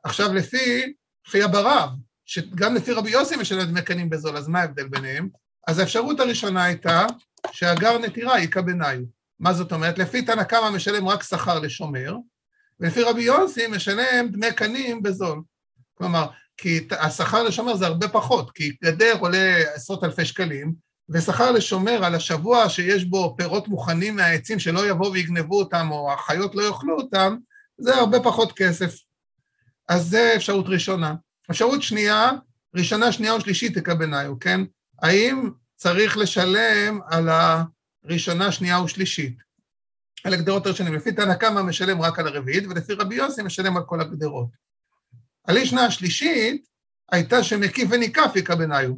עכשיו, לפי חייא ברב, שגם לפי רבי יוסי משלם דמי קנים בזול, אז מה ההבדל ביניהם? אז האפשרות הראשונה הייתה שהגר נטירה היכה בניו. מה זאת אומרת? לפי תנא קמא משלם רק שכר לשומר, ולפי רבי יוסי משלם דמי קנים בזול. כלומר, כי השכר לשומר זה הרבה פחות, כי גדר עולה עשרות אלפי שקלים, ושכר לשומר על השבוע שיש בו פירות מוכנים מהעצים שלא יבואו ויגנבו אותם, או החיות לא יאכלו אותם, זה הרבה פחות כסף. אז זה אפשרות ראשונה. אפשרות שנייה, ראשונה, שנייה או שלישית תקבלניו, כן? האם צריך לשלם על הראשונה, שנייה או שלישית? על הגדרות הראשונים. לפי תנא קמא משלם רק על הרביעית, ולפי רבי יוסי משלם על כל הגדרות. הלישנה השלישית הייתה שמקיף וניקף יקבניו.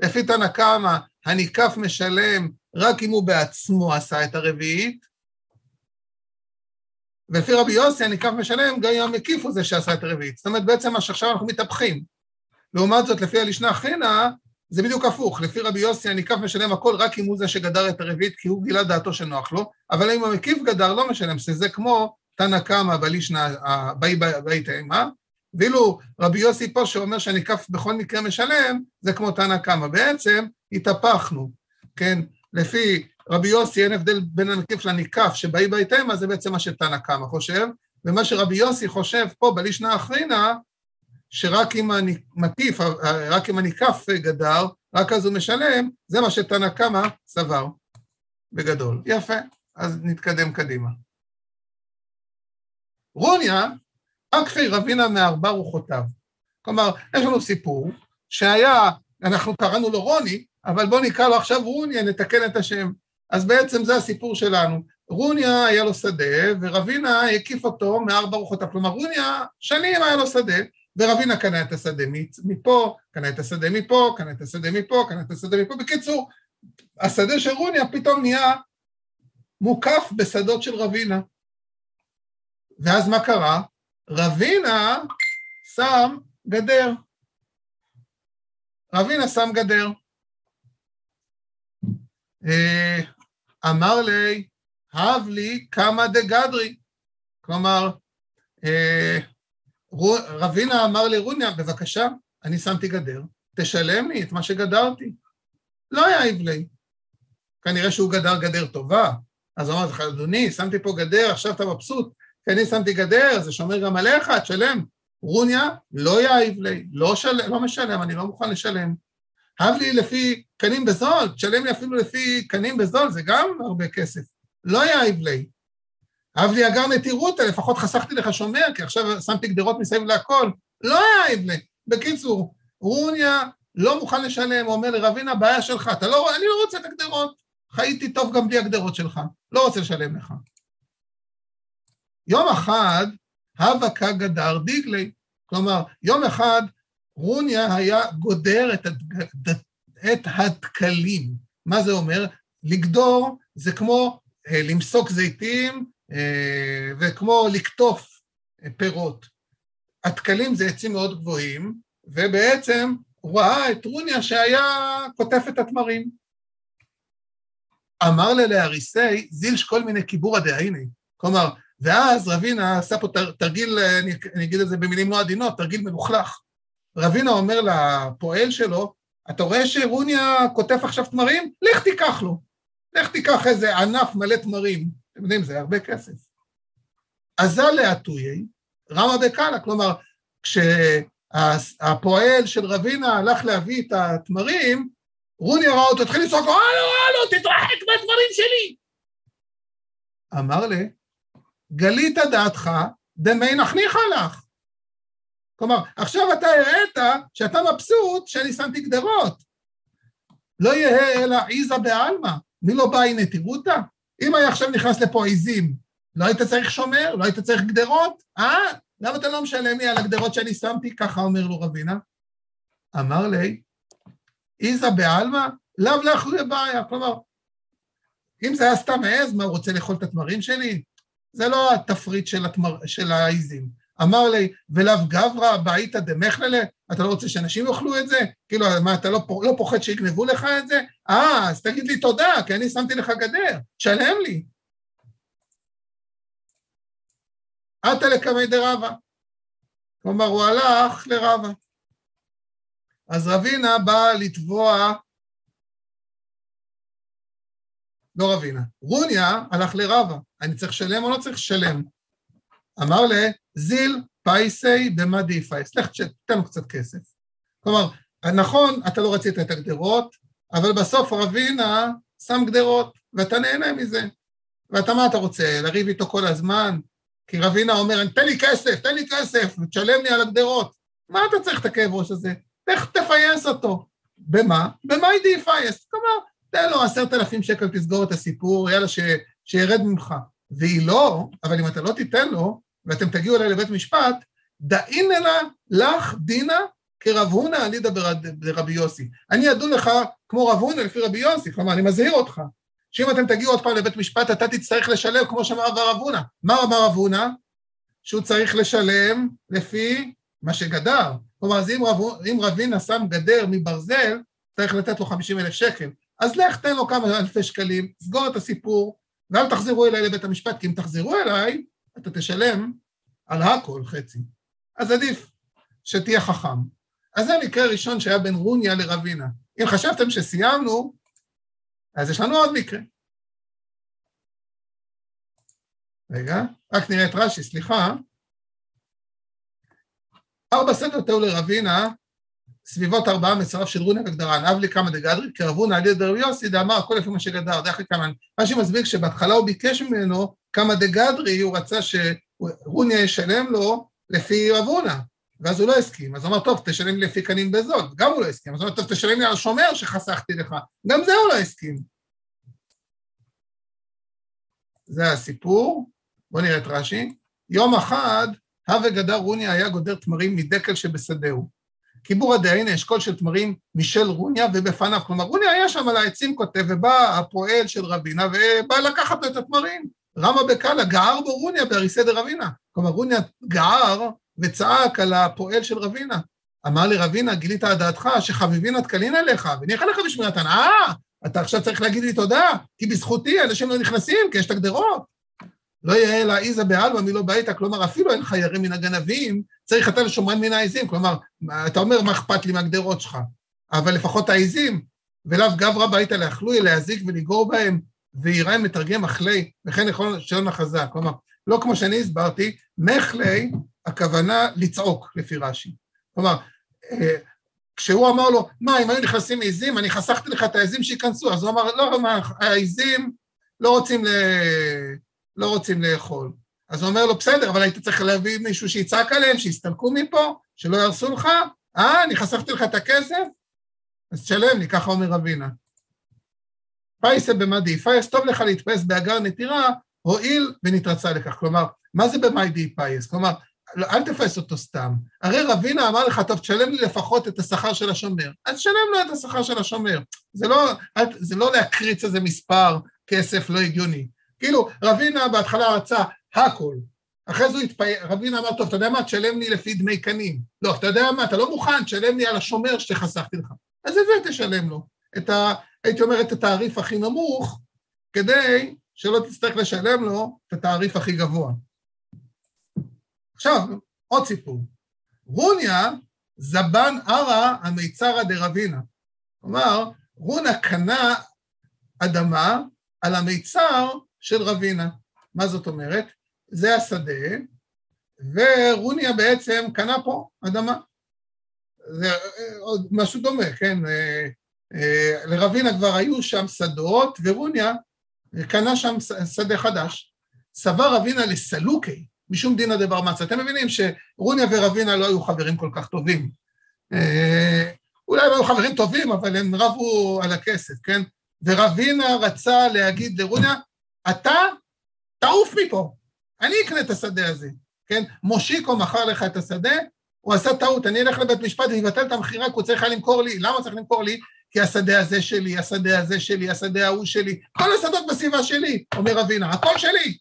לפי תנא קמא, הניקף משלם רק אם הוא בעצמו עשה את הרביעית, ולפי רבי יוסי הניקף משלם גם אם המקיף הוא זה שעשה את הרביעית. זאת אומרת, בעצם מה שעכשיו אנחנו מתהפכים. לעומת זאת, לפי הלישנה חינה, זה בדיוק הפוך, לפי רבי יוסי הניקף משלם הכל רק אם הוא זה שגדר את הרביעית, כי הוא גילה דעתו שנוח לו, אבל אם המקיף גדר לא משלם, שזה כמו תנא קמא בלישנא, באי תאמה, ואילו רבי יוסי פה שאומר שהניקף בכל מקרה משלם, זה כמו תנא קמא. בעצם התהפכנו, כן? לפי רבי יוסי אין הבדל בין הנקיף לניקף שבאי באי תאמה, זה בעצם מה שתנא קמא חושב, ומה שרבי יוסי חושב פה בלישנא אחרינא, שרק אם המקיף, רק אם הניקף גדר, רק אז הוא משלם, זה מה שתנא קמא סבר, בגדול. יפה, אז נתקדם קדימה. רוניה, אקפי רבינה מארבע רוחותיו. כלומר, יש לנו סיפור שהיה, אנחנו קראנו לו רוני, אבל בואו נקרא לו עכשיו רוניה, נתקן את השם. אז בעצם זה הסיפור שלנו. רוניה היה לו שדה, ורבינה הקיף אותו מארבע רוחותיו. כלומר, רוניה, שנים היה לו שדה, ורבינה קנה את השדה מפה, קנה את השדה מפה, קנה את השדה מפה, קנה את השדה מפה. בקיצור, השדה של רוניה פתאום נהיה מוקף בשדות של רבינה. ואז מה קרה? רבינה שם גדר. רבינה שם גדר. אה, אמר לי, הב לי כמה דגדרי. כלומר, אה, רבינה אמר לרוניה, בבקשה, אני שמתי גדר, תשלם לי את מה שגדרתי. לא היה לי. כנראה שהוא גדר גדר טובה. אז אמרתי לך, אדוני, שמתי פה גדר, עכשיו אתה מבסוט, כי אני שמתי גדר, זה שומר גם עליך, תשלם. רוניה, לא יאיב לי, לא, של... לא משלם, אני לא מוכן לשלם. הב לי לפי קנים בזול, תשלם לי אפילו לפי קנים בזול, זה גם הרבה כסף. לא יאיב לי. הב לי אגר נטירותא, לפחות חסכתי לך שומר, כי עכשיו שמתי גדרות מסביב להכל. לא יאיב לי. בקיצור, רוניה לא מוכן לשלם, הוא אומר לרבינה, בעיה שלך, אתה לא, אני לא רוצה את הגדרות. חייתי טוב גם בלי הגדרות שלך, לא רוצה לשלם לך. יום אחד, הווה כגדר דיגלי, כלומר, יום אחד רוניה היה גודר את, הד... את הדקלים. מה זה אומר? לגדור זה כמו אה, למסוק זיתים וכמו לקטוף אה, פירות. הדקלים זה עצים מאוד גבוהים, ובעצם הוא ראה את רוניה שהיה קוטף את התמרים. אמר לה להריסי, זילש כל מיני קיבורא דהייני. כלומר, ואז רבינה עשה פה תרגיל, אני, אני אגיד את זה במילים לא עדינות, תרגיל מלוכלך. רבינה אומר לפועל שלו, אתה רואה שרוניה כותב עכשיו תמרים? לך תיקח לו. לך תיקח איזה ענף מלא תמרים. אתם יודעים, זה הרבה כסף. אזל לאטויי, רמה בקאלה, כלומר, כשהפועל של רבינה הלך להביא את התמרים, רוני ראה אותו, התחיל לצעוק, הלו, הלו, תתרחק מהדברים שלי. אמר לי, גלית דעתך, דמי נחניך לך. כלומר, עכשיו אתה הראית שאתה מבסוט שאני שמתי גדרות. לא יהא אלא עיזה בעלמא, מי לא בא הנה תראותא? אם היה עכשיו נכנס לפה עיזים, לא היית צריך שומר? לא היית צריך גדרות? אה? למה אתה לא משלם לי על הגדרות שאני שמתי? ככה אומר לו רבינה. אמר לי, איזה בעלמא, לאו לאחרי בעיה. כלומר, אם זה היה סתם עז, מה, הוא רוצה לאכול את התמרים שלי? זה לא התפריט של, התמר, של העיזים. אמר לי, ולאו גברא בעיתא דמכללה, אתה לא רוצה שאנשים יאכלו את זה? כאילו, מה, אתה לא, לא פוחד שיגנבו לך את זה? אה, אז תגיד לי תודה, כי אני שמתי לך גדר, תשלם לי. אתא לקמיה דרבא. כלומר, הוא הלך לרבה. אז רבינא בא לתבוע, לא רבינא, רוניא הלך לרבא, אני צריך לשלם או לא צריך לשלם? אמר ליה, זיל פייסיה במאי דאיפייס, לך תתן לו קצת כסף. כלומר, נכון, אתה לא רצית את הגדרות, אבל בסוף רבינא שם גדרות, ואתה נהנה מזה. ואתה מה אתה רוצה, לריב איתו כל הזמן? כי רבינא אומר, תן לי כסף, תן לי כסף, תשלם לי על הגדרות. מה אתה צריך את הכאב ראש הזה? לך תפייס אותו. במה? במאי דאיפייס? כלומר, תן לו עשרת אלפים שקל, תסגור את הסיפור, יאללה, ש... שירד ממך. והיא לא, אבל אם אתה לא תיתן לו, ואתם תגיעו אליי לבית משפט, אלא לך דינה כרב הונא עלידא ברבי יוסי. אני אדון לך כמו רב הונא לפי רבי יוסי, כלומר, אני מזהיר אותך, שאם אתם תגיעו עוד פעם לבית משפט, אתה תצטרך לשלם כמו שאמר רב הונא. מה אמר רב הונא? שהוא צריך לשלם לפי מה שגדר. כלומר, אז אם, רב, אם רבינה שם גדר מברזל, צריך לתת לו 50 אלף שקל. אז לך תן לו כמה אלפי שקלים, סגור את הסיפור, ואל תחזרו אליי לבית המשפט, כי אם תחזרו אליי, אתה תשלם על הכל חצי. אז עדיף שתהיה חכם. אז זה המקרה הראשון שהיה בין רוניה לרבינה. אם חשבתם שסיימנו, אז יש לנו עוד מקרה. רגע, רק נראה את רש"י, סליחה. ארבע סדר תאו לרבינה, סביבות ארבעה מצרף של רונה וגדרן, אב כמה דגדרי, קרבונה על ידי רבי יוסי, דאמר הכל לפי מה שגדר, דרך כמה, רש"י מסביר שבהתחלה הוא ביקש ממנו כמה דגדרי, הוא רצה שרוניה ישלם לו לפי רבונה, ואז הוא לא הסכים, אז הוא אמר, טוב, תשלם לי לפי קנים בזול, גם הוא לא הסכים, אז הוא אמר, טוב, תשלם לי על שומר שחסכתי לך, גם זה הוא לא הסכים. זה הסיפור. בואו נראה את רש"י. יום אחד, הווה גדר רוניה היה גודר תמרים מדקל שבשדהו. קיבור הדיינה, אשכול של תמרים משל רוניה ובפניו. כלומר, רוניה היה שם על העצים כותב, ובא הפועל של רבינה ובא לקחת לו את התמרים. רמה בקאלה, גער בו רוניה באריסי דרבינה. כלומר, רוניה גער וצעק על הפועל של רבינה. אמר לרבינה, גילית על דעתך שחביבין תקלין עליך, וניחא לך בשמירתן. אה, אתה עכשיו צריך להגיד לי תודה, כי בזכותי אנשים לא נכנסים, כי יש את הגדרות. לא יאה אלא איזה בעלמא מלא ביתה, כלומר, אפילו אין חיירים מן הגנבים, צריך אתה לשומרן מן העזים. כלומר, אתה אומר, מה אכפת לי מהגדרות שלך? אבל לפחות העזים, ולאו גברא ביתה לאכלוי, להזיק ולגור בהם, ויראה מתרגם אכלי, וכן יכול לשון החזק. כלומר, לא כמו שאני הסברתי, מחלי, הכוונה לצעוק, לפי רש"י. כלומר, אה, כשהוא אמר לו, מה, אם היו נכנסים עזים, אני חסכתי לך את העזים שייכנסו, אז הוא אמר, לא, מה, העזים לא רוצים, ל... לא רוצים לאכול. אז הוא אומר לו, בסדר, אבל היית צריך להביא מישהו שיצעק עליהם, שיסתלקו מפה, שלא יהרסו לך, אה, אני חסכתי לך את הכסף? אז תשלם לי, ככה אומר רבינא. פייסיה במאי דאיפייס טוב לך להתפייס באגר נטירה, הואיל ונתרצה לכך. כלומר, מה זה במאי דאיפייס? כלומר, לא, אל תפייס אותו סתם. הרי רבינא אמר לך, טוב, תשלם לי לפחות את השכר של השומר. אז תשלם לו את השכר של השומר. זה לא, זה לא להקריץ איזה מספר כסף לא הגיוני. כאילו, רבינא בהתחלה רצה הכל. אחרי זה הוא התפייס, רבינה אמר, טוב, אתה יודע מה, תשלם לי לפי דמי קנים. לא, אתה יודע מה, אתה לא מוכן, תשלם לי על השומר שחסכתי לך. אז את זה תשלם לו. את ה... הייתי אומר את התעריף הכי נמוך, כדי שלא תצטרך לשלם לו את התעריף הכי גבוה. עכשיו, עוד סיפור. רוניה זבן ערה המיצרא דרבינה. כלומר, רונה קנה אדמה על המיצר של רבינה. מה זאת אומרת? זה השדה, ורוניה בעצם קנה פה אדמה. זה עוד משהו דומה, כן? אה, אה, לרבינה כבר היו שם שדות, ורוניה קנה שם שדה חדש. סבר רבינה לסלוקי, משום דינא דבר מצה. אתם מבינים שרוניה ורבינה לא היו חברים כל כך טובים. אה, אולי הם היו חברים טובים, אבל הם רבו על הכסף, כן? ורבינה רצה להגיד לרוניה, אתה תעוף מפה, אני אקנה את השדה הזה, כן? מושיקו מכר לך את השדה, הוא עשה טעות, אני אלך לבית משפט ויבטל את המכירה, כי הוא צריך למכור לי. למה צריך למכור לי? כי השדה הזה שלי, השדה הזה שלי, השדה ההוא שלי, כל השדות בסביבה שלי, אומר רבינה, הכל שלי.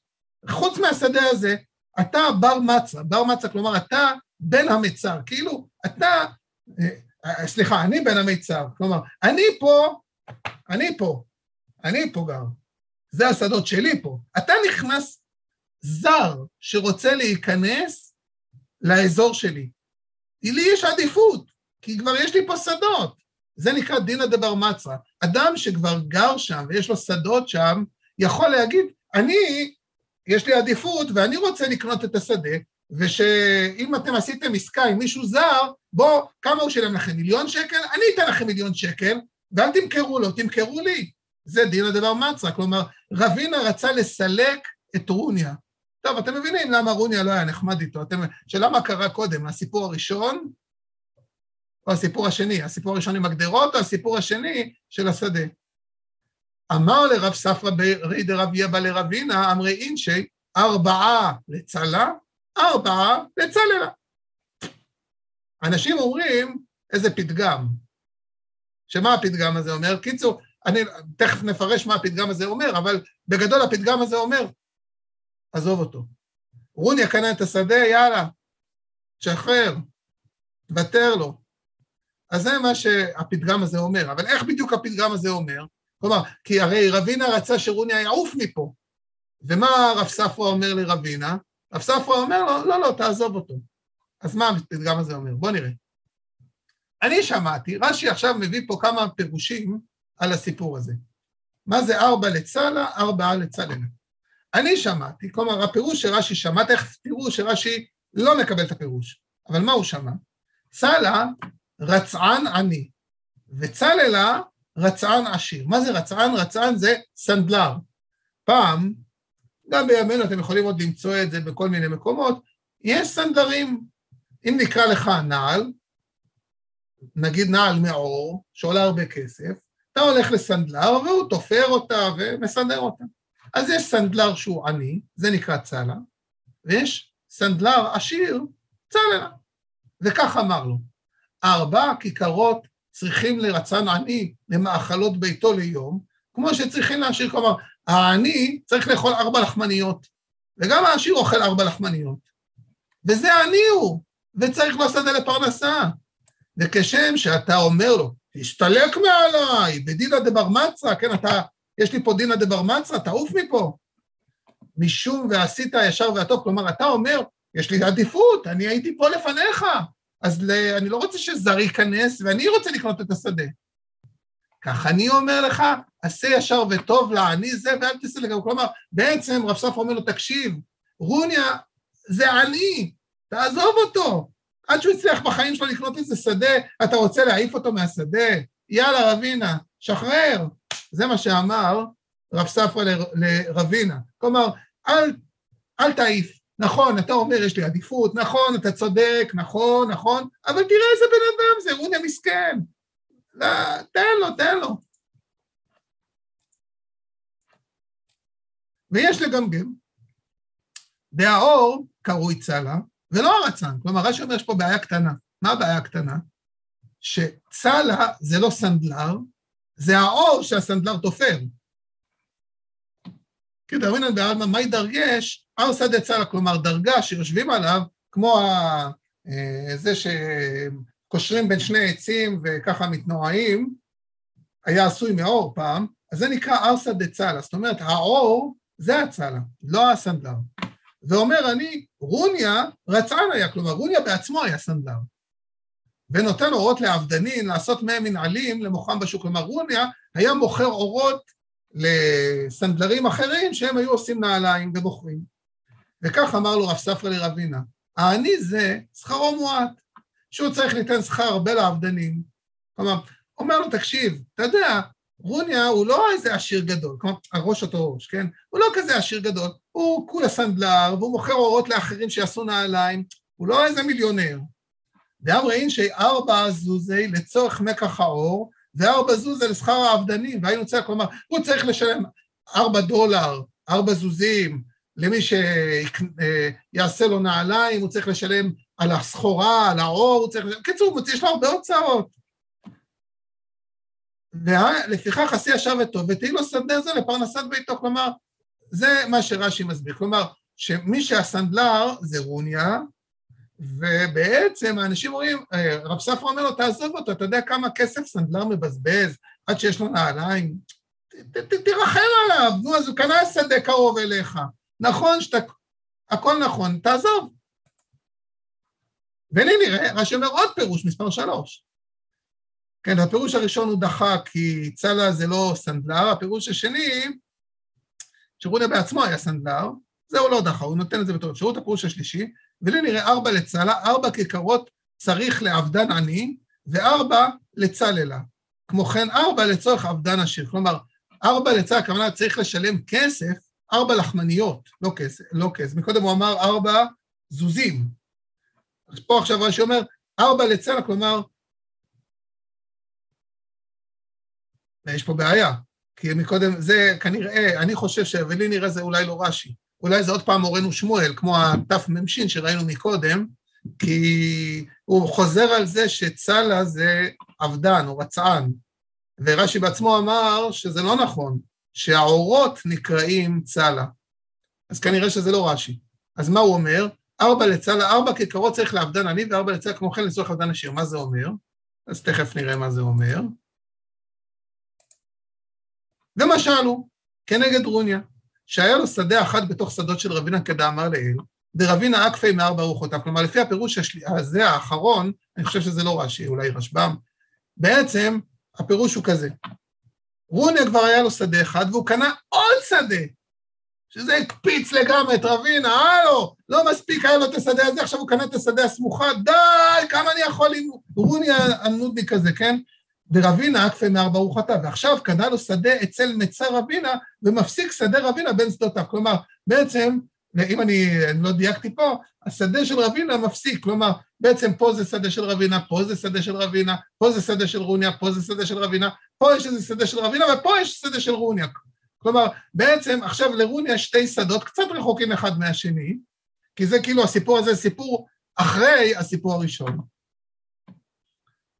חוץ מהשדה הזה, אתה בר מצה, בר מצה, כלומר, אתה בן המצר, כאילו, אתה, אה, אה, סליחה, אני בן המצר, כלומר, אני פה, אני פה, אני פה גר, זה השדות שלי פה. אתה נכנס זר שרוצה להיכנס לאזור שלי. לי יש עדיפות, כי כבר יש לי פה שדות. זה נקרא דינא דבר מצה. אדם שכבר גר שם ויש לו שדות שם, יכול להגיד, אני יש לי עדיפות ואני רוצה לקנות את השדה, ושאם אתם עשיתם עסקה עם מישהו זר, בוא, כמה הוא שילם לכם? מיליון שקל? אני אתן לכם מיליון שקל, ואל תמכרו לו, תמכרו לי. זה דין הדבר מצרה. כלומר, רבינה רצה לסלק את רוניה. טוב, אתם מבינים למה רוניה לא היה נחמד איתו. אתם... שאלה מה קרה קודם, הסיפור הראשון או הסיפור השני? הסיפור הראשון עם הגדרות או הסיפור השני של השדה? אמר לרב ספרא ברי דרב יבא לרבינה, אמרי אינשי, ארבעה לצלה, ארבעה לצללה. אנשים אומרים, איזה פתגם. שמה הפתגם הזה אומר? קיצור, אני תכף נפרש מה הפתגם הזה אומר, אבל בגדול הפתגם הזה אומר, עזוב אותו. רוניה קנה את השדה, יאללה, שחרר, תוותר לו. אז זה מה שהפתגם הזה אומר. אבל איך בדיוק הפתגם הזה אומר? כלומר, כי הרי רבינה רצה שרוניה יעוף מפה. ומה רב ספרא אומר לרבינה? רב ספרא אומר לו, לא, לא, תעזוב אותו. אז מה הפתגם הזה אומר? בוא נראה. אני שמעתי, רש"י עכשיו מביא פה כמה פירושים על הסיפור הזה. מה זה ארבע לצלה, ארבעה לצללה. אני שמעתי, כלומר, הפירוש שרש"י שמע, תכף תראו שרש"י לא מקבל את הפירוש, אבל מה הוא שמע? צלה רצען עני, וצללה רצען עשיר. מה זה רצען? רצען זה סנדלר. פעם, גם בימינו אתם יכולים עוד למצוא את זה בכל מיני מקומות, יש סנדלרים. אם נקרא לך נעל, נגיד נעל מעור, שעולה הרבה כסף, אתה הולך לסנדלר והוא תופר אותה ומסדר אותה. אז יש סנדלר שהוא עני, זה נקרא צלה, ויש סנדלר עשיר, צללה. וכך אמר לו, ארבע כיכרות צריכים לרצן עני למאכלות ביתו ליום, כמו שצריכים להשאיר, כלומר, העני צריך לאכול ארבע לחמניות, וגם העשיר אוכל ארבע לחמניות. וזה עני הוא, וצריך לו שדה לפרנסה. וכשם שאתה אומר לו, תסתלק מעליי, בדינא דבר מצה, כן, אתה, יש לי פה דינא דבר מצה, תעוף מפה. משום ועשית הישר והטוב, כלומר, אתה אומר, יש לי עדיפות, אני הייתי פה לפניך, אז ל... אני לא רוצה שזר ייכנס, ואני רוצה לקנות את השדה. כך אני אומר לך, עשה ישר וטוב לעני זה, ואל תסתלק. כלומר, בעצם רב ספר אומר לו, תקשיב, רוניה זה עני, תעזוב אותו. עד שהוא הצליח בחיים שלו לקנות איזה שדה, אתה רוצה להעיף אותו מהשדה? יאללה, רבינה, שחרר. זה מה שאמר רב ספרא לרבינה. כלומר, אל, אל תעיף. נכון, אתה אומר, יש לי עדיפות, נכון, אתה צודק, נכון, נכון, אבל תראה איזה בן אדם זה, רוניה מסכן. לא, תן לו, תן לו. ויש לגמגם. והאור קרוי צלה, ולא הרצן. כלומר, רש"י אומר, יש פה בעיה קטנה. מה הבעיה הקטנה? שצלה זה לא סנדלר, זה האור שהסנדלר תופר. כדרמינן בעלמא, מהי דרגש? הר שדה צלה, כלומר דרגה שיושבים עליו, כמו ה... אה, זה שקושרים בין שני עצים וככה מתנועעים, היה עשוי מאור פעם, אז זה נקרא ארסא דצלה, זאת אומרת, האור זה הצלה, לא הסנדלר. ואומר אני, רוניה רצען היה, כלומר רוניה בעצמו היה סנדלר. ונותן אורות לעבדנין לעשות מהם מנעלים למוכרם בשוק. כלומר רוניה היה מוכר אורות לסנדלרים אחרים שהם היו עושים נעליים ומוכרים. וכך אמר לו רב ספרא לרבינה, העני זה שכרו מועט, שהוא צריך ליתן שכר הרבה לעבדנים. כלומר, אומר לו, תקשיב, אתה יודע, רוניה הוא לא איזה עשיר גדול, כלומר, הראש אותו ראש, כן? הוא לא כזה עשיר גדול, הוא כולה סנדלר, והוא מוכר אורות לאחרים שיעשו נעליים, הוא לא איזה מיליונר. דאמרין שארבע זוזי לצורך מקח האור, וארבע זוזי לשכר העבדנים, והיינו צריך, כלומר, הוא צריך לשלם ארבע דולר, ארבע זוזים, למי שיעשה לו נעליים, הוא צריך לשלם על הסחורה, על האור, הוא צריך לשלם... קיצור, יש לו הרבה הוצאות. ולפיכך עשי ישר וטוב, ותהי לו שדה זה לפרנסת ביתו, כלומר, זה מה שרש"י מסביר. כלומר, שמי שהסנדלר זה רוניה, ובעצם האנשים אומרים, אה, רב ספר אומר לו, תעזוב אותו, אתה יודע כמה כסף סנדלר מבזבז עד שיש לו נעליים? תרחם עליו, נו, אז הוא קנה שדה קרוב אליך. נכון שאתה... הכל נכון, תעזוב. והנה נראה, רש"י אומר עוד פירוש, מספר שלוש. כן, הפירוש הראשון הוא דחה כי צלה זה לא סנדלר, הפירוש השני, שרוניה בעצמו היה סנדלר, זה הוא לא דחה, הוא נותן את זה בתור אפשרות, הפירוש השלישי, ולי נראה ארבע לצלה, ארבע כיכרות צריך לעבדן עני, וארבע לצללה. כמו כן, ארבע לצורך עבדן עשיר. כלומר, ארבע לצללה, הכוונה צריך לשלם כסף, ארבע לחמניות, לא כסף, לא כסף. מקודם הוא אמר ארבע זוזים. אז פה עכשיו רש"י אומר, ארבע לצלע, כלומר, ויש פה בעיה, כי מקודם, זה כנראה, אני חושב שלי נראה זה אולי לא רש"י. אולי זה עוד פעם מורנו שמואל, כמו התמ"ש שראינו מקודם, כי הוא חוזר על זה שצלה זה עבדן או רצען, ורש"י בעצמו אמר שזה לא נכון, שהאורות נקראים צלה. אז כנראה שזה לא רש"י. אז מה הוא אומר? ארבע לצלה, ארבע כיכרות צריך לעבדן עני, וארבע לצלה כמו כן לצורך עבדן עשיר. מה זה אומר? אז תכף נראה מה זה אומר. ומשל הוא, כנגד רוניה, שהיה לו שדה אחת בתוך שדות של רבינה כדאמר לאל, דרבינה אקפי מארבע רוחותיו. כלומר, לפי הפירוש הזה, האחרון, אני חושב שזה לא רש"י, אולי רשב"ם, בעצם הפירוש הוא כזה, רוניה כבר היה לו שדה אחד, והוא קנה עוד שדה, שזה הקפיץ לגמרי את רבינה, הלו, לא מספיק היה לו את השדה הזה, עכשיו הוא קנה את השדה הסמוכה, די, כמה אני יכול עם רוניא הנודניק הזה, כן? ורבינא אקפיה מארבע רוחתיה, ועכשיו קנה לו שדה אצל מצר רבינא, ומפסיק שדה רבינא בין שדותיו. כלומר, בעצם, אם אני, אני לא דייקתי פה, השדה של רבינא מפסיק, כלומר, בעצם פה זה שדה של רבינא, פה זה שדה של רבינא, פה זה שדה של רוניא, פה זה שדה של רבינא, פה יש איזה שדה של רבינא, ופה יש שדה של רוניא. כלומר, בעצם עכשיו לרוניא יש שתי שדות קצת רחוקים אחד מהשני, כי זה כאילו הסיפור הזה סיפור אחרי הסיפור הראשון.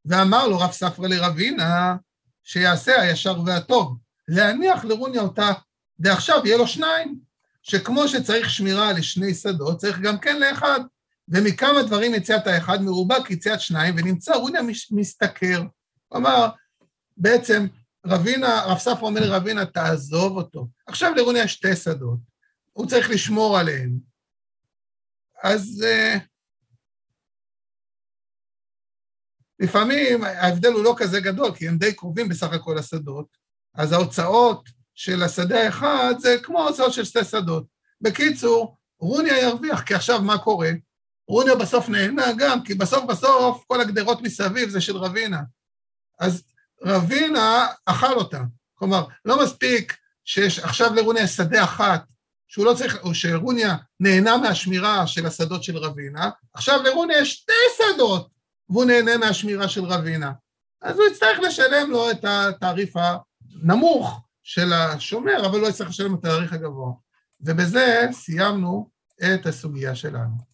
ואמר לו רב ספרא לרבינה, שיעשה הישר והטוב, להניח לרוניה אותה, ועכשיו יהיה לו שניים, שכמו שצריך שמירה לשני שדות, צריך גם כן לאחד. ומכמה דברים יציאת האחד מרובה כיציאת שניים, ונמצא רוניה משתכר. כלומר, בעצם רבינה, רב ספרא אומר לרבינה, תעזוב אותו. עכשיו לרוניה יש שתי שדות, הוא צריך לשמור עליהם. אז uh, לפעמים ההבדל הוא לא כזה גדול, כי הם די קרובים בסך הכל לשדות, אז ההוצאות של השדה האחד זה כמו ההוצאות של שתי שדות. בקיצור, רוניה ירוויח, כי עכשיו מה קורה? רוניה בסוף נהנה גם, כי בסוף בסוף כל הגדרות מסביב זה של רבינה. אז רבינה אכל אותה. כלומר, לא מספיק שיש עכשיו לרוניה שדה אחת, שהוא לא צריך, או שרוניה נהנה מהשמירה של השדות של רבינה, עכשיו לרוניה יש שתי שדות, והוא נהנה מהשמירה של רבינה. אז הוא יצטרך לשלם לו את התעריף הנמוך של השומר, אבל לא יצטרך לשלם את התעריף הגבוה. ובזה סיימנו את הסוגיה שלנו.